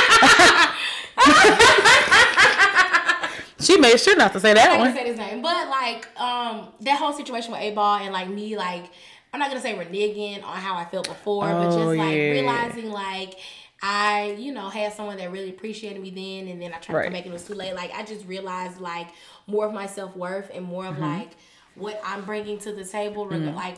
She made sure not to say that not one. say his name, but like um that whole situation with A Ball and like me, like I'm not gonna say reneging on how I felt before, but just Oh, like yeah. realizing like I, you know, had someone that really appreciated me then, and then I tried to Right. back and it was too late. Like I just realized like more of my self worth and more of Mm-hmm. like what I'm bringing to the table, reg- like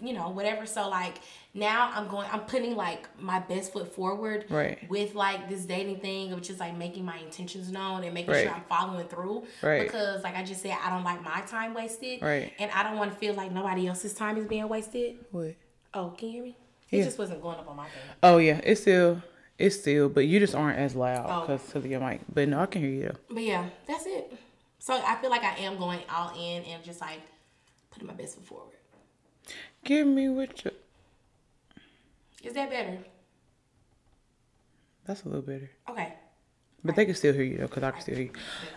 you know whatever. So like now I'm going, I'm putting like my best foot forward, Right. with like this dating thing of just like making my intentions known and making Right. sure I'm following through, Right. Because like I just said, I don't like my time wasted, Right. And I don't want to feel like nobody else's time is being wasted. What? Oh, can you hear me? It Yeah. just wasn't going up on my thing. Oh yeah, it's still, it's still, but you just aren't as loud Oh. because of your mic. But no, I can hear you. But yeah, that's it. So I feel like I am going all in and just like putting my best foot forward. Give me what you. Is that better? That's a little better. Okay. But they can still hear you though, cause I can still hear you.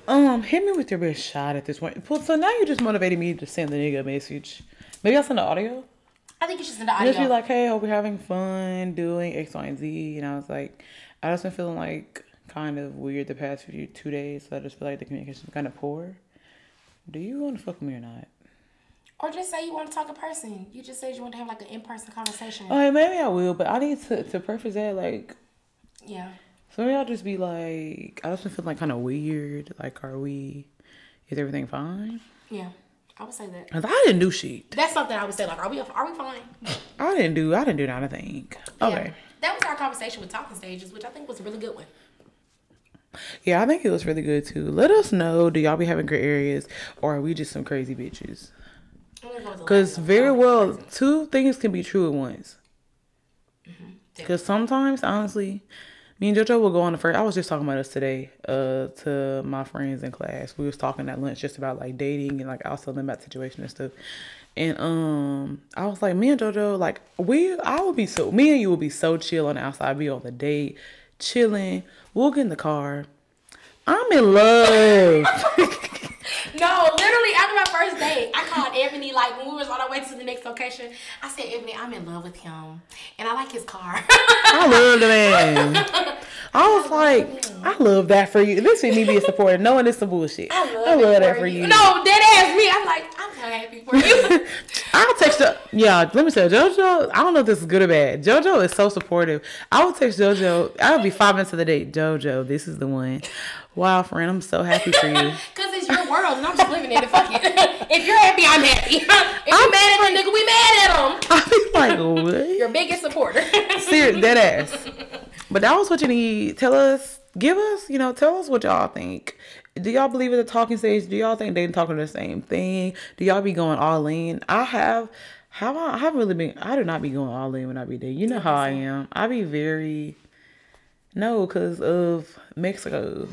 Um, hit me with your best shot at this point. Well, So now you're just motivated me to send the nigga a message. Maybe I'll send the audio. I think it's just in audio. Just be like, hey, hope you're having fun doing X, Y, and Z. And I was like, I just been feeling like kind of weird the past few two days. So I just feel like the communication kind of poor. Do you want to fuck with me or not? or just say you want to talk in person. You just said you want to have like an in person conversation. Okay, maybe I will, but I need to to preface that like yeah. So maybe I'll just be like, I just been feeling like kind of weird. Like, are we? Is everything fine? Yeah. I would say that. Cause I didn't do shit. That's something I would say. Like, are we are we fine? I didn't do. I didn't do anything. Okay. Yeah. That was our conversation with talking stages, which I think was a really good one. Yeah, I think it was really good too. Let us know. Do y'all be having great areas, or are we just some crazy bitches? I'm gonna go with the Because very well, two things can be true at once. Mm-hmm. Because sometimes, honestly, me and JoJo will go on the first. I was just talking about this today, uh, to my friends in class. We was talking at lunch just about like dating and like I was telling them about situation and stuff. And um, I was like, me and JoJo, like we, I would be so, me and you would be so chill on the outside, be on the date, chilling. We'll get in the car. I'm in love. No, literally after my first date, I called Ebony like when we was on our way to the next location. I said, Ebony, I'm in love with him, and I like his car. I love the man. I was like, I love that for you. This is me being supportive, knowing it's some bullshit. I love, it that for you. No, dead ass me. I'm like, I'm so happy for you. I'll text her. Yeah, let me tell you, JoJo. I don't know if this is good or bad. JoJo is so supportive. I would text JoJo. I would be five minutes of the date. JoJo, this is the one. Wow, friend, I'm so happy for you. Cause it's your world and I'm just living in it. Fuck it. If you're happy, I'm happy. if you mad at the nigga, we mad at him. I be like, what? Your biggest supporter. Serious, dead ass. But that was what you need. Tell us, give us, you know, tell us what y'all think. Do y'all believe in the talking stage? Do y'all think they talking the same thing? Do y'all be going all in? I have, have I, I haven't really been. I do not be going all in when I be there. You know how I am. I be very no, cause of Mexico.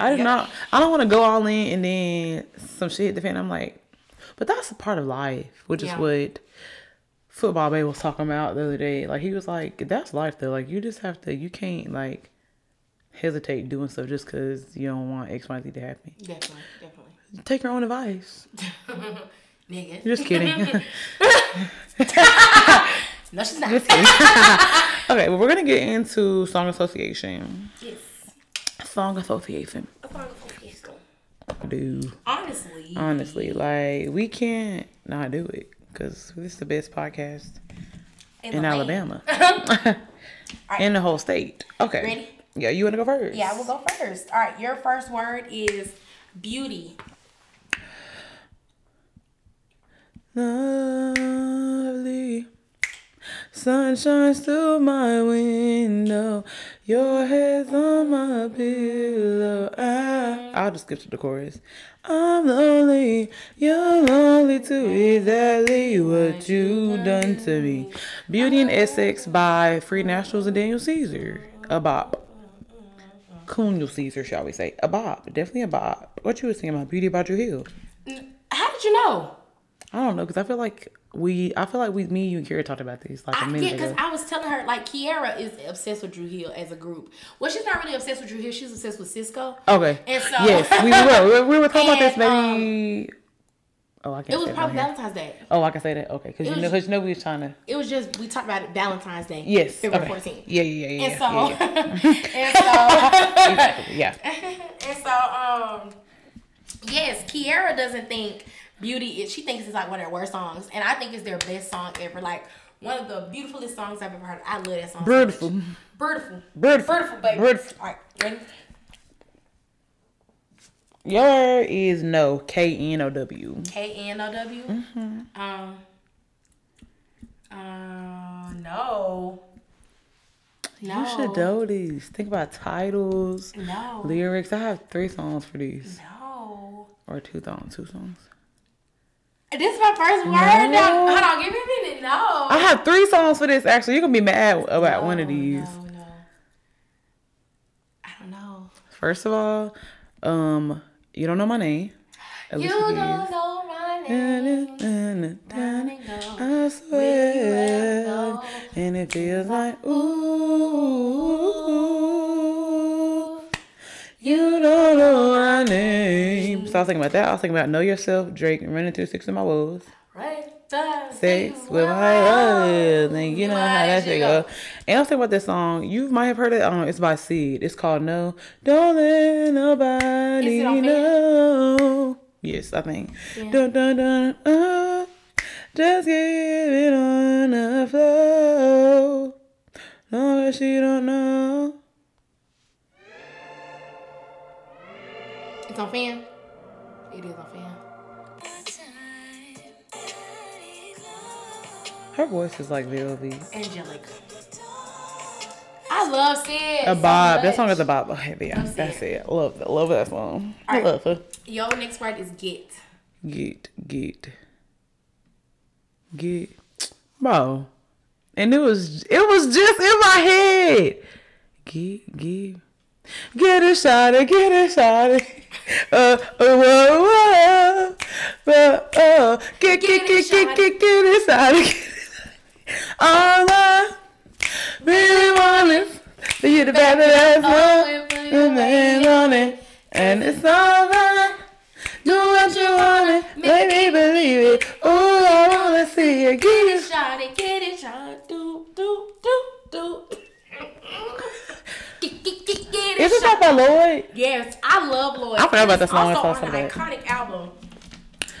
I do not. I don't want to go all in and then some shit hit the fan. I'm like, but that's a part of life, which Yeah. is what football babe was talking about the other day. Like he was like, that's life though. Like you just have to. You can't like hesitate doing stuff just because you don't want X Y Z to happen. definitely, definitely. Take your own advice. Nigga. Just kidding. No, she's not. just kidding. okay, well we're gonna get into song association. yes. Song association. A song Francisco. Dude. Honestly. honestly like we can't not do it because this is the best podcast in land. alabama Alright. in the whole state okay Ready? yeah you want to go first Yeah, we'll go first. All right, your first word is beauty. lovely sun shines through my window your head's on my pillow I, i'll just skip to the chorus i'm lonely you're lonely too exactly what you done to me beauty in essex by free nationals and daniel caesar a bop Cunil Caesar, shall we say? A bop, definitely a bop. What you was thinking about? Beauty about your heel. How did you know? I don't know, cause I feel like we, I feel like we, me, you, and Kira talked about this like a I, minute yeah, because. I was telling her like Kiara is obsessed with Dru Hill as a group. Well, she's not really obsessed with Dru Hill. She's obsessed with Sisqó. okay. And so yes, we were. We, we were talking about this And, um, maybe. oh, I can't. It was say probably that. Valentine's Day. Oh, I can say that. Okay, cause you know, cause you know we was trying to. It was just we talked about it Valentine's Day. Yes. February okay. 14th. Yeah, yeah, yeah, yeah. And so, yeah, and yeah. yeah. and so, um, yes, Kiara doesn't think beauty is. She thinks it's like one of their worst songs, and I think it's their best song ever. Like one of the beautifulest songs I've ever heard. I love that song. so. Beautiful. Beautiful. Beautiful. Beautiful, baby. Beautiful. All right, ready? Your is no. K N O W. K N O W. Mm-hmm. Um. Uh, no. No. You should know these. Think about titles, No. lyrics. I have three songs for these. No. Or two songs. Two songs. This is my first word. Now, hold on, give me a minute. No. I have three songs for this. Actually, you're gonna be mad about one of these. No, no. I don't know. First of all, um, you don't know my name. You don't know my name. I swear, and it feels like ooh, you don't know my name. So I was thinking about that. I was thinking about know yourself, Drake, running through six of my woes. Right there. Sex with my love, and you know Why how that shit go? go. And I was thinking about this song. You might have heard it. Um. It's by Syd. It's called No. Don't let nobody Is it on Fin? know. Yes, I think. Yeah. Dun, dun, dun, uh, just give it on the flow. Long as she don't know. On fin. It is on fin. Her voice is like velvet. Angelica. I love Syd. A so bob. That song is a bob. Okay, yeah, Love that's it. I love that. Love that song. I Alright. love her. Yo, next word is get. Get, get, get, bro. And it was, it was just in my head. Get, get, get a shot, get a shot. Uh, uh, whoa, whoa, whoa, oh, get, get, get, get, get, get shot. All I really want is for you to up, and land on it, and it's all right. Do what you want it, make me believe it. Oh, I wanna see it. Get Get it, shot it, get it, shot it. Do, do, do, do. Get, get, get, get it, Is it that by Lloyd? Yes, I love Lloyd. I forgot about that song. Also It's on an iconic album.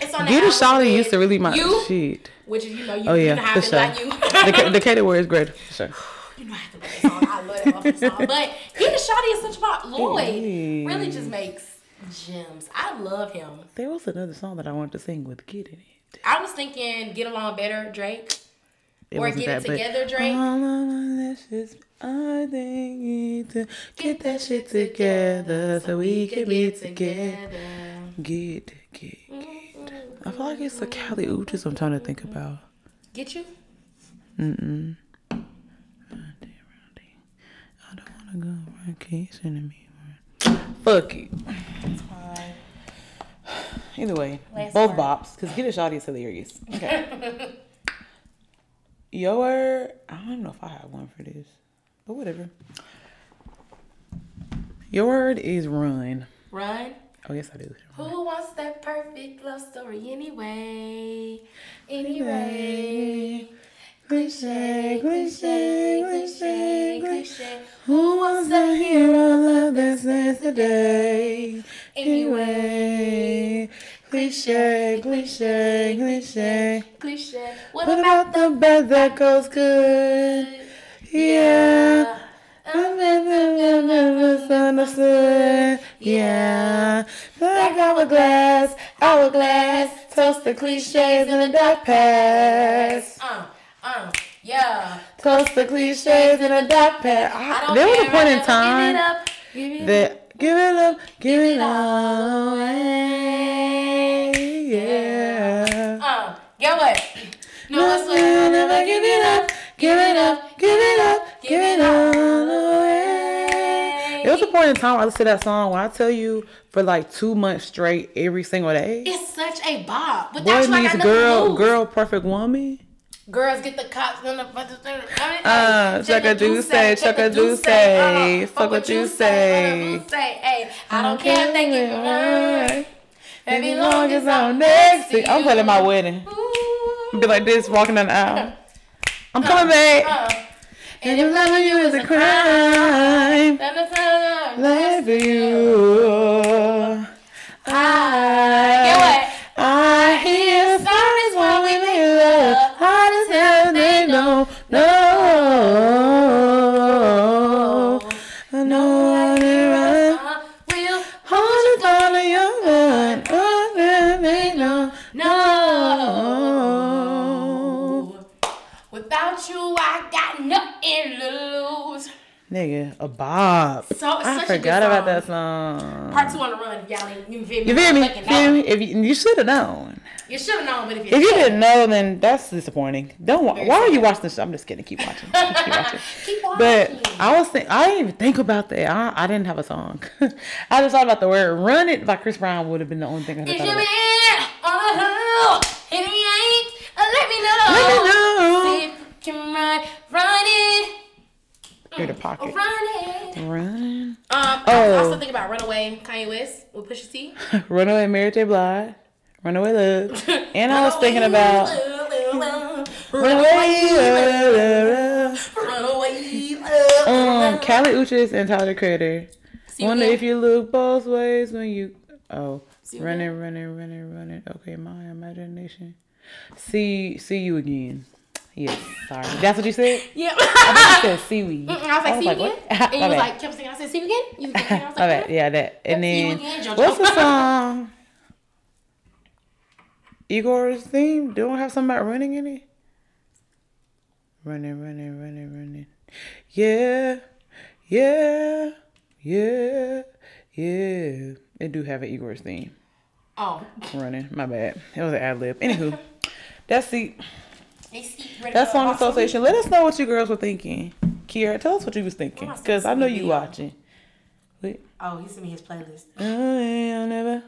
It's on the Get a album used to really my you, shit. Which is you know you, Oh you yeah, know how for I sure. like you. the, the Katy word is great. For sure. You know I have to love that song. I love that song. But Get a Shawty is such about Lloyd. Really just makes gems. I love him. There was another song that I wanted to sing with Get in it. I was thinking Get Along Better, Drake. It Or Get It that, but- Together, Drake. All of my lashes, I think you to get that shit together so we can be together. Get, get, get. I feel like it's the mm-hmm. Kali Uchis I'm trying to think mm-hmm. about. Get you? Mm-mm. I don't wanna go around kissing me. Fuck you. Either way, Last both bops. Cause get a shot is hilarious. Okay. Your, I don't even know if I have one for this, but whatever. Your word is run. Run. Oh yes, I do. Who wants that perfect love story anyway? Anyway. Cliche, cliche, cliche, cliche. Who wants to hear all love that's yesterday? Anyway. cliche, cliche, cliche. Cliche. What, What about about the bad that goes good? Yeah. I'm misunderstood. Yeah. Like hourglass, hourglass. Toast the cliches in the dark past. Uh, uh, yeah. Toast the cliches in the dark past. I don't There was a point in time Give it up. Give it up. give it up, give it all away. Yeah. Uh, get what? No, it's Nothing, what? never give it up, give it up, give it up, give it all away. There was a point in time where I listened to that song when I tell you for like two months straight every single day. It's such a bop. Boy meets got nothing girl, girl, perfect woman. Girls get the cops on the Uh, chuck a juice say, chuck a juice say, fuck what you say. Hey, I don't care if they you one. Baby, long as I'm next to you. I'm planning my wedding. Be like this, walking down the aisle. I'm coming back. Uh, And if loving you is a crime, life for you. I, Get what? I bop. So- I such a good forgot about song. that song. Part two on the run. Y'all you feel me? You feel me? Feel me? If you, you should have known. You should have known, but if you, If you didn't, know, then that's disappointing. Don't. Wa- why are you watching this? I'm just kidding. Keep watching. Keep watching. keep watching. But I was think I didn't even think about that. I, I didn't have a song. I just thought about the word "Run It" by Chris Brown would have been the only thing I if you thought about. on a hill, if you ain't, uh, let me know. Let me know. Pocket. run it. Run. Um, I Oh. also think about Runaway, Kanye West with Pusha T. Runaway Mary J. Blige. Runaway Love. And I was thinking about Runaway, Runaway Love. Runaway, Um, Kali Uchis and Tyler Creator. See Wonder if you look both ways when you. Oh, See running, running, running, running. Okay, my imagination. See, see you again. Yes, sorry. That's what you said. Yeah. I said seaweed. Mm-mm, I was like, see you again? And you was like, kept singing. I said, see you again? You was thinking, I was like, bad. Yeah, that. And then again, what's the song? Igor's theme. Don't have something about running in it. Running, running, running, running. Yeah, yeah, yeah, yeah. It do have an Igor's theme. oh. Running. My bad. It was an ad lib. Anywho, that's the They ready that's song association. Let us know what you girls were thinking. Kiera, tell us what you was thinking, cause I know you watching. Wait. Oh, he sent me his playlist. Uh, I never.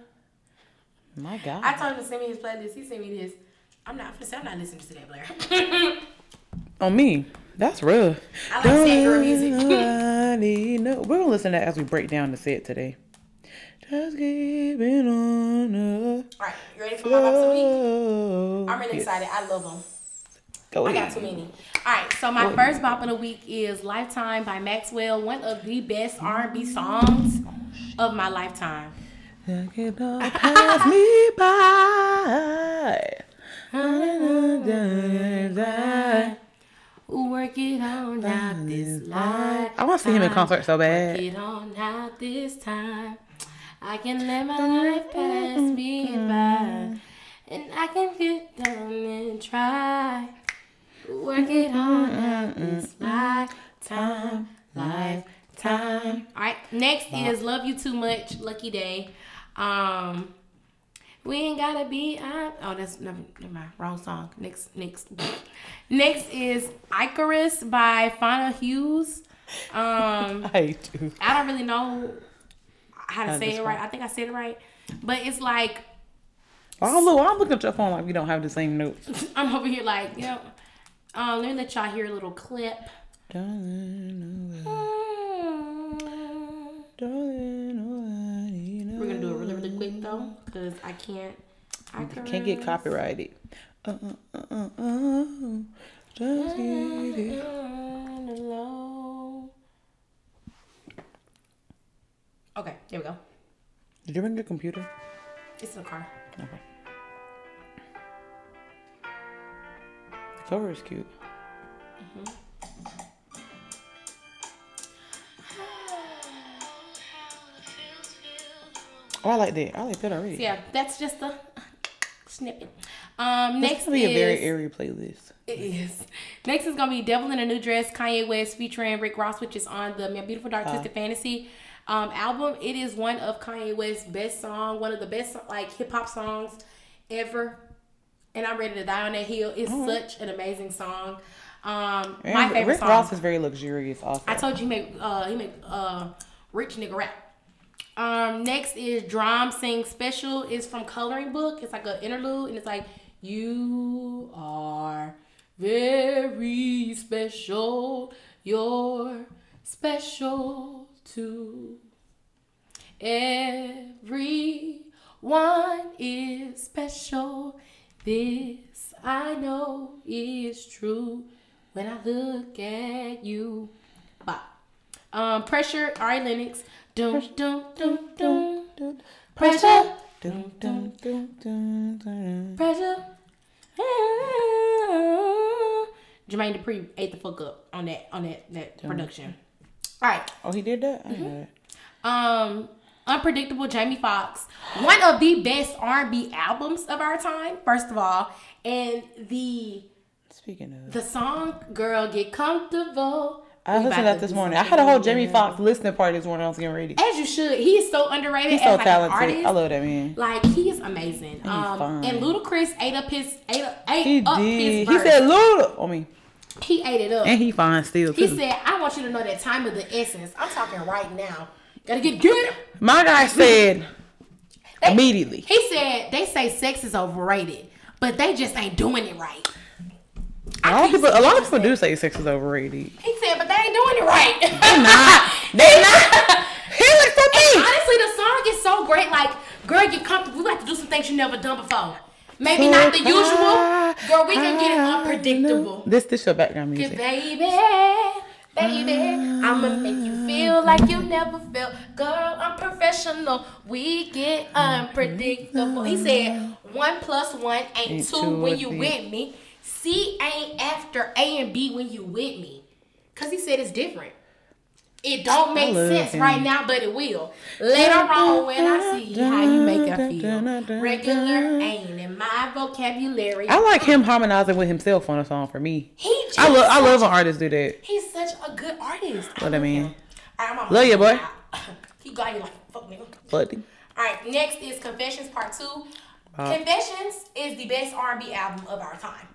My God. I told him to send me his playlist. He sent me this. I'm not. I'm not listening to that Blair. On me. That's rough. I like sad girl music. Nobody know. We're gonna listen to that as we break down the set today. Just keeping on All right, you ready for my bops of week? I'm really Yes. excited. I love them. Go I got too many. All right, so my first bop of the week is "Lifetime" by Maxwell, one of the best R&B songs of my lifetime. It all pass me by. Work it on out this life. I want to see him in concert so bad. Get on out this time. I can let my life pass me by. And I can get down and try. Work it on out this lifetime. Lifetime. Alright, next is Love You Too Much, Lucky Daye. Um we ain't gotta be out. Oh, that's never, never mind. Wrong song. Next, next, next is Icarus by Fana Hues. Um, I you. I don't really know how to to say it right. I think I said it right, but it's like I'm, look, I'm looking at your phone like we don't have the same notes. I'm over here like you know. Um, let me let y'all hear a little clip. Darling, We're darling, I need gonna do it really, really quick though, cause I can't. I Can't get copyrighted. Uh, uh, uh, uh, uh, just get it. Okay, here we go. Did you bring your computer? It's in the car. Okay. Cover is cute. Oh, I like that. I like that already. So yeah, that's just a snippet. Um, This next could be is a very airy playlist. it is. Next is gonna be "Devil in a New Dress" Kanye West featuring Rick Ross, which is on the My Beautiful Dark Twisted Fantasy um, album. It is one of Kanye West's best song, one of the best like hip hop songs ever. And I'm ready to die on that hill. It's such an amazing song. Um, And my favorite Rick song. Ross is very luxurious also. I told you he make uh he make uh rich nigga rap. Um next is D.R.A.M. Sing Special. It's from Coloring Book. It's like an interlude and it's like you are very special. You're special too. Everyone is special. This I know is true when I look at you. Bop. Um, pressure, Ari Lennox. Dum dum dum dum. Pressure, Dun, dun, dun, dun, dun. pressure. Jermaine Dupri ate the fuck up on that on that that production. All right. Oh, he did that? That. Um, unpredictable Jamie Foxx, one of the best R&B albums of our time. First of all, and the Speaking of, the song "Girl Get Comfortable," I We listened to that this morning. I had a whole Jamie. Foxx listening party this morning. I was getting ready. As you should. He is so underrated He's so like talented. artist. I love that man. Like he is amazing. Um, fine. and Ludacris ate up his ate up, ate He up did. his He said Luda on me, he ate it up. and he fine still He said, "I want you to know that time of the essence. I'm talking right now. Gotta get good." My guy said They- immediately. He said they say sex is overrated, but they just ain't doing it right. A lot people, a lot of people do say sex is overrated. He said, but they ain't doing it right. Nah, they not. He look for me. Honestly, the song is so great. Like, girl, get comfortable. We got to do some things you never done before. Maybe not the usual. Girl, we can get it unpredictable. This this your background music. baby, baby, I'ma make you feel like you never felt. Girl, I'm professional. We get unpredictable. He said one plus one ain't Ain't two two when you with me. C ain't after A and B when you with me. Cause he said it's different. It don't make sense him. right now, but it will. Later on when I see how you make her feel. Regular ain't in my vocabulary. I like him harmonizing with himself on a song for me. He just I love I love when artists do that. He's such a good artist. What I mean. him. All right, Love you, boy. He got you like fuck nigga. Buddy. All right, next is Confessions Part Two. Uh, Confessions is the best R&B album of our time.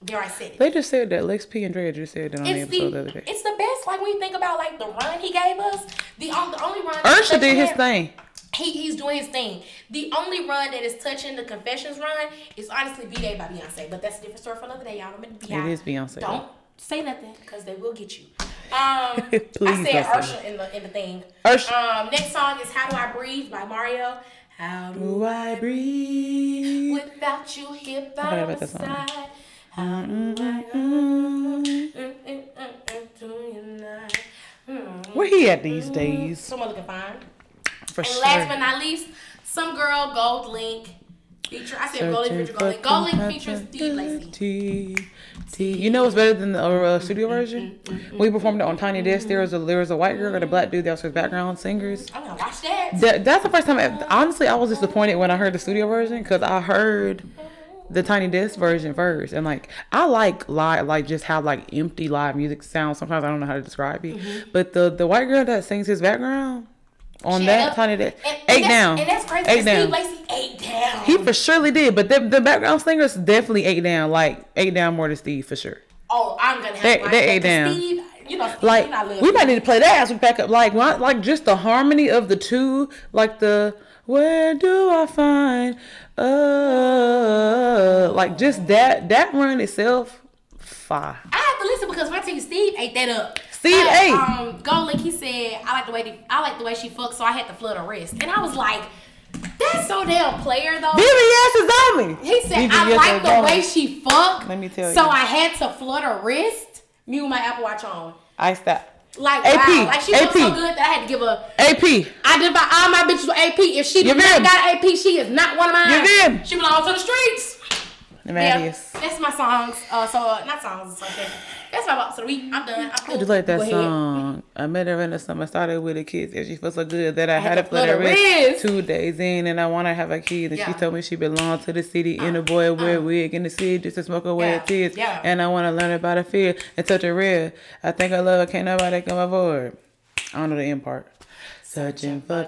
There, I said it. They just said that Lex P and Dre just said that on the episode the the other day. it's the best. Like when you think about like the run he gave us, the the only run. Ursha did his had- thing. He, he's doing his thing. The only run that is touching the Confessions run is honestly "B Day" by Beyonce, but that's a different story for another day. Y'all make me It is Beyonce, Don't say nothing because they will get you. Um, I Please said say Ursha in the in the thing. Ursha. Um, next song is "How Do I Breathe" by Mario. How do Do I breathe? without you here by my about that song. side? How do I mm, mm, mm, mm, do you not? Mm. Where he at these days? Someone looking fine. For And sure. last but not least, some girl Gold Link feature. I said Gold Link feature Gold Link. Gold Link features Steve Lacy. T. T. You know what's better than the uh, studio version? We performed it on Tiny Desk. There was a there was a white girl and a black dude that was his background singers. I'm gonna watch that. That, that's the first time. I, honestly, I was disappointed when I heard the studio version because I heard the Tiny Desk version first, and like I like live, like just how like empty live music sounds. Sometimes I don't know how to describe it, Mm-hmm. but the the white girl that sings his background on She that ate Tiny up- Desk and- and eight that's- down, And that's crazy. eight Steve down. Lacy ate down. He for surely did, but the, the background singers definitely ate down, like ate down more than Steve for sure. oh, I'm gonna have They- to they that, ate 'cause down. Steve, you know, Steve, Like you know we might need to play that as we back up. Like what, like just the harmony of the two, like the where do I find uh like just that that run itself, fire. I have to listen because tell you Steve ate that up. Steve Uh, ate. Um, Gold Link, he said, I like the way the, I like the way she fucked, so I had to flood her wrist. And I was like, that's so damn player though. BBS is on me. He said, BBS I like the way she fucked. Let me tell So you. So I had to flood her wrist. Me with my Apple Watch on. I stop. Like AP, wow, like she looked so good that I had to give her. AP. I did buy all my bitches with AP. If she did not got AP, she is not one of mine. You're did. She belongs to the streets. The Yeah, that's my songs. Uh, so uh, not songs. It's okay. That's my box of the week. I'm done. I'm I just like that Go ahead. song. I met her in the summer, started with a kiss, and she felt so good that I had to to put her flood her in wrist. two days in, and I want to have a kid. And she told me she belonged to the city, and a uh, boy wear a uh. wig in the city just to smoke away Yeah, tears. yeah. And I want to learn about her fear and touch a real. I think I love her, can't nobody come avoid. I don't know the end part. Searching for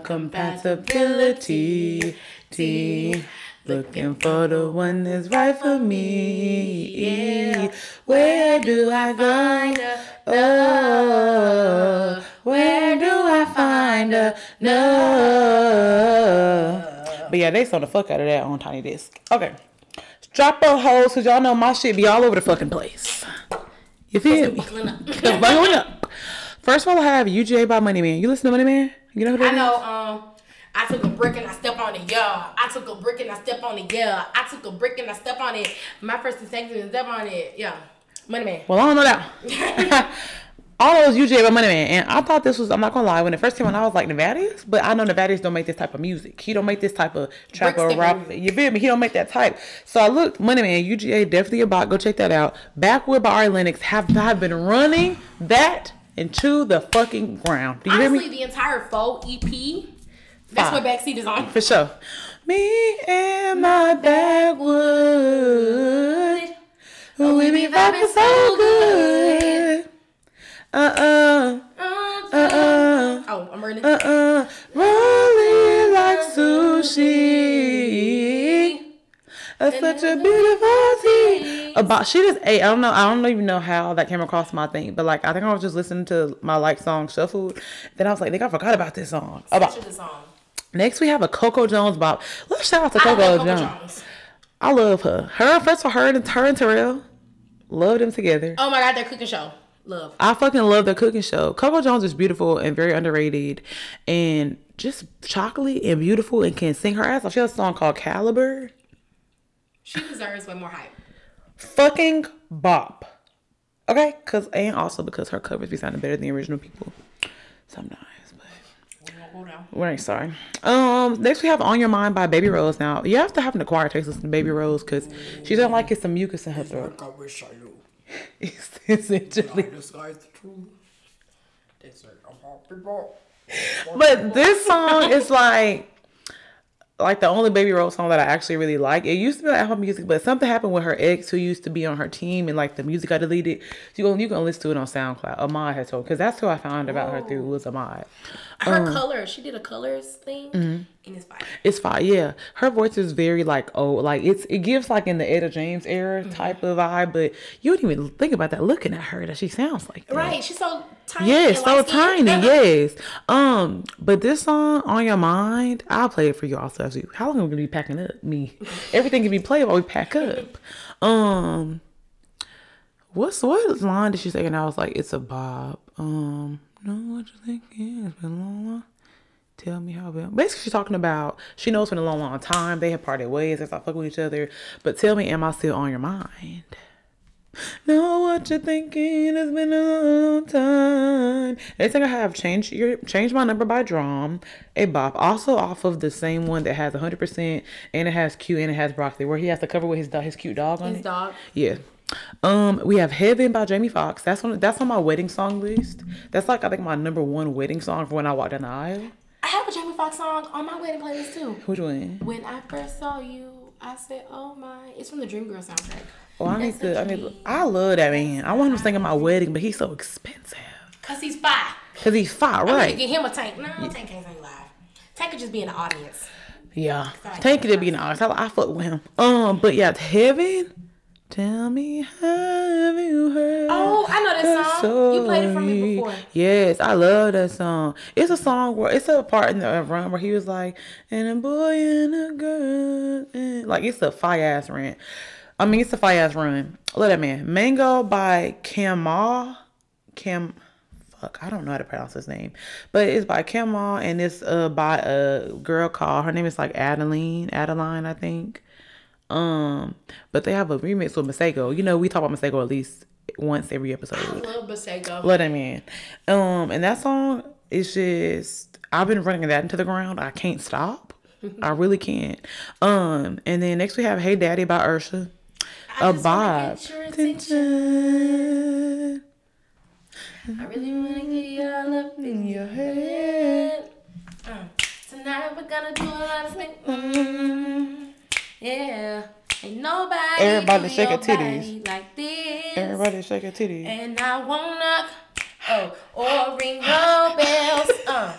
compatibility, T. Looking for the one that's right for me. Where do I go? Oh, where do I find a No. But yeah, they saw the fuck out of that on Tiny Desk. Okay. Strap up hoes, cause y'all know my shit be all over the fucking place. You feel me? Up. First of all, I have UGA by Money Man. You listen to Money Man? You know who that I is? know. Um, I took a brick and I step on it. Yeah. I took a brick and I step on it. Yeah. I took a brick and I step on it. My first and second and step on it. Yeah. Money man. Well, I don't know that. all those UGA by Money Man, and I thought this was. I'm not gonna lie. When it first came out, I was like Nevadius, but I know Nevadius don't make this type of music. He don't make this type of trap or rap. You feel me? He don't make that type. So I looked Money Man UGA definitely a bot. Go check that out. Backward by Ari Lennox have have been running that into the fucking ground. Do you hear Honestly, me? the entire PHO EP. That's what backseat is on. For sure. Me and my backwood. We be vibing so good. Uh uh. Uh, Uh Oh, I'm ready. uh. Uh. Rolling like sushi. That's such a beautiful tea. About she just ate. I don't know. I don't even know how that came across my thing, but like I think I was just listening to my like song shuffled. Then I was like, think I forgot about this song. About good song. Next we have a Coco Jones bop. Let's shout out to I Coco love Coco Jones. Jones. I love her. Her first of her and her and Terrell, love them together. Oh my god, their cooking show. Love. I fucking love their cooking show. Coco Jones is beautiful and very underrated, and just chocolate and beautiful and can sing her ass off. She has a song called Caliber. She deserves way more hype. Fucking bop. Okay, cause and also because her covers be sounding better than the original people So I'm Hold on. we ain't sorry. Um, next we have "On Your Mind" by Baby Rose. Now you have to have an acquired taste listen to Baby Rose because she doesn't like get some mucus in her throat. I wish I knew. It's essentially. This guy's the truth. They say I'm all people. But this song is like like the only Baby Rose song that I actually really like. It used to be on Apple Music, but something happened with her ex who used to be on her team, and like the music got deleted. So you can you can listen to it on SoundCloud. Ahmad has told because that's who I found about her through was Ahmad. Her Uh. colors. She did a colors thing, Mm-hmm. and it's fire. It's fine, yeah. Her voice is very like oh, like it's it gives like in the Etta James era type of vibe, but you don't even think about that looking at her that she sounds like that. Right. She's so tiny. Yes, so tiny. Yes. Um, but this song on your mind, I'll play it for you also. As you, how long are we gonna be packing up? Me, everything can be played while we pack up. Um, what's what line did she say? And I was like, it's a bob. Um, know what you think? Yeah, it's been a long, long. Tell me how been. Basically, she's talking about she knows it's been a long, long time. They have parted ways. They stopped fucking with each other. But tell me, am I still on your mind? Know what you're thinking. It's been a long time. Next thing I have changed your change my number by D.R.A.M. A bop. Also off of the same one that has 100% and it has Q and it has broccoli where he has to cover with his dog, his cute dog on His it. dog. Yeah. Um, we have Heaven by Jamie Foxx. That's on that's on my wedding song list. That's like I think my number one wedding song for when I walk down the aisle. I have a Jamie Foxx song on my wedding playlist too. Which one? When I first saw you, I said, "Oh my!" It's from the Dreamgirls soundtrack. Oh, I need That's the to. I need. I love that man. I want him to sing at my wedding, but he's so expensive. Cause he's fire. Cause he's fine, I need to right? get him a tank. No, Tank can't sing live. Tank could just be in the audience. Yeah. Sorry. Take it to be honest. I, I fuck with him. Um, but yeah, Heaven. Tell me, have you heard? Oh, I know that the song. You played it for me before. Yes, I love that song. It's a song where it's a part in the run where he was like, "And a boy and a girl," and like it's a fire ass rant. I mean, it's a fire ass run. Love that man. Mango by Kamal. Cam. Fuck, I don't know how to pronounce his name, but it's by Kamal and it's uh by a girl called her name is like Adeline, Adeline, I think. Um, but they have a remix with Masego. You know, we talk about Masego at least once every episode. I love Basego. Let him in. Um, and that song is just I've been running that into the ground. I can't stop. I really can't. Um, and then next we have Hey Daddy by Ursha. I A just wanna vibe. get your attention. I really wanna get you all up in your head. Uh, tonight we're gonna do a lot of things. Mm, yeah. Ain't nobody Everybody shake your your titties. like this. Everybody shake your titty. And I won't knock, oh, or ring no bells. Uh.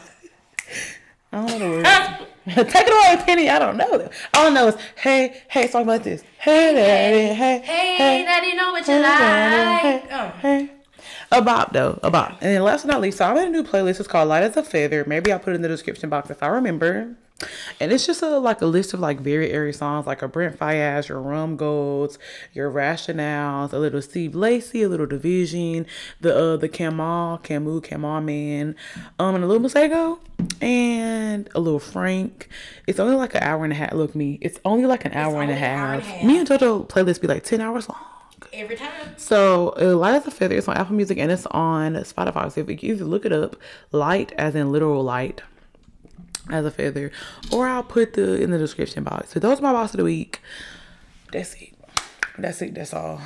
I don't know the words. Take it away, Penny. I don't know them. All I know is hey, hey, song like this. Hey, daddy, hey, Hey, hey, daddy, know what you hey, daddy, like. hey, Uh. hey. A bop though, a bop. And then last but not least, so I made a new playlist. It's called Light as a Feather. Maybe I'll put it in the description box if I remember. And it's just a like a list of like very airy songs, like a Brent Faiyaz, your Rum Golds, your Rationales, a little Steve Lacy, a little Division, the uh the Kamal, Camu, Kamal Man, um, and a little Masego, and a little Frank. It's only like an hour and a half. Look, me, it's only like an hour, and, a an hour and half. a half. Me and JoJo playlist be like ten hours long. Every time. So, uh, Light as a Feather, it's on Apple Music and it's on Spotify. So, if you either look it up, light as in literal light as a feather, or I'll put the in the description box. So, those are my boss of the week. That's it. That's it. That's all.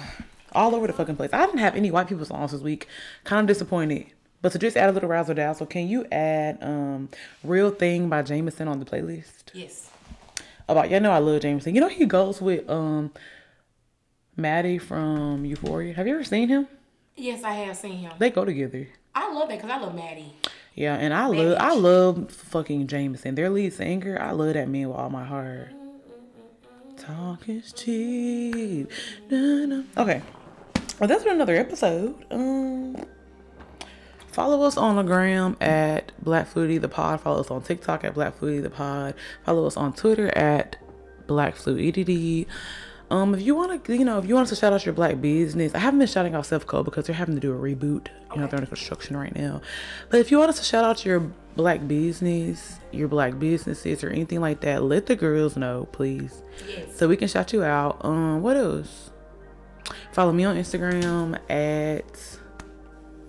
All over the fucking place. I didn't have any white people songs this week. Kind of disappointed. But to just add a little razzle dazzle, can you add um Real Thing by Jameson on the playlist? Yes. About y'all know I love Jameson. You know he goes with um Maddie from Euphoria. Have you ever seen him? Yes, I have seen him. They go together. I love that because I love Maddie. Yeah, and I love I love fucking Jameson. Their lead singer, I love that man with all my heart. Talk is cheap. Na, na. Okay. Well, that's for another episode. Um, follow us on the gram at Black Fluidity the Pod. Follow us on TikTok at Black Fluidity the Pod. Follow us on Twitter at Black Fluidity. Um, if you want to, you know, if you want us to shout out your black business, I haven't been shouting out Self Co because they're having to do a reboot. You know, they're under construction right now. But if you want us to shout out your black business, your black businesses, or anything like that, let the girls know, please, Yes. so we can shout you out. Um, what else? Follow me on Instagram at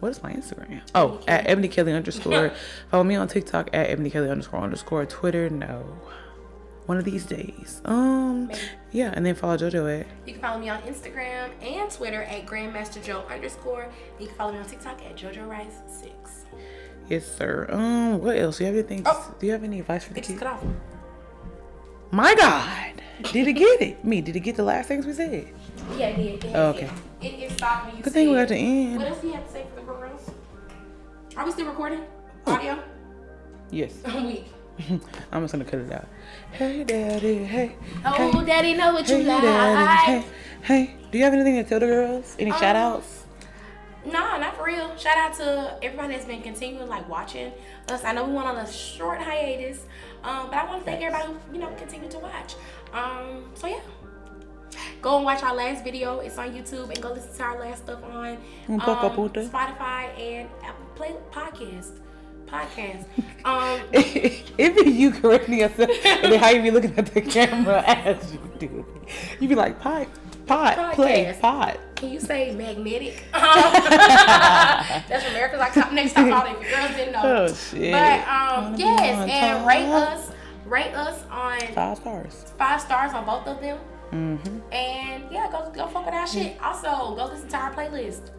what is my Instagram? Oh, at Ebony Kelley underscore. Follow me on TikTok at Ebony Kelley underscore underscore. Twitter, no. One of these days. Um, yeah, and then follow JoJo at. You can follow me on Instagram and Twitter at Grandmaster Jo underscore. You can follow me on TikTok at JoJo Rice six. Yes, sir. Um, what else? Do you have anything? Oh. Do you have any advice for the It kids? cut off. My God, did it get it? Me? Did it get the last things we said? Yeah, it did. It, Oh, okay. It, it stopped when you Good thing we said- got to end. What else do you have to say for the girls? Are we still recording? Audio? Yes. I'm weak. I'm just gonna cut it out. Hey, daddy. Hey. Oh, hey. daddy, know what you Hey, like. daddy. Hey, hey, do you have anything to tell the girls? Any Um, shout outs? Nah, not for real. Shout out to everybody that's been continuing like watching us. I know we went on a short hiatus, um, but I want to thank everybody who you know continued to watch. Um, so yeah, go and watch our last video. It's on YouTube, and go listen to our last stuff on um. Spotify and Apple Play Podcast. Podcast. Um, it be you correcting yourself, and then how you be looking at the camera as you do it. You be like, pot, pot, play, pot. Can you say magnetic? That's from America's Got Top Next Top All if you girls didn't know. Oh, shit. But um, yes, and top. rate us, rate us on Five stars. five stars on both of them. Mm-hmm. And yeah, go go fuck with our shit. Also, go listen to our playlist.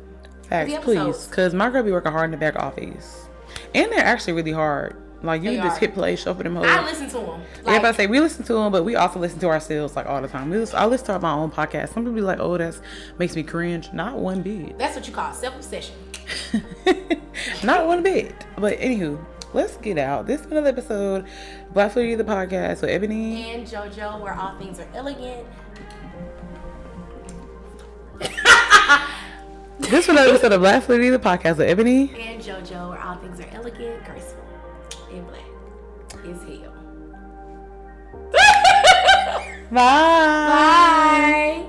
Facts, please, because my girl be working hard in the back office, and they're actually really hard. Like you just hit play, shuffle them hoes. I listen to them. Yeah, Like, but I say we listen to them, but we also listen to ourselves like all the time. We listen, I listen to my own podcast. Some people be like, "Oh, that's makes me cringe." Not one bit. that's what you call self obsession. Not one bit. But anywho, let's get out. This is another episode, Black Fluidity the podcast with Ebony. And JoJo, where all things are elegant. This is another episode of Black Fluidity the podcast with Ebony. And JoJo, where all things are elegant, graceful, and black. Is hell. Bye. Bye.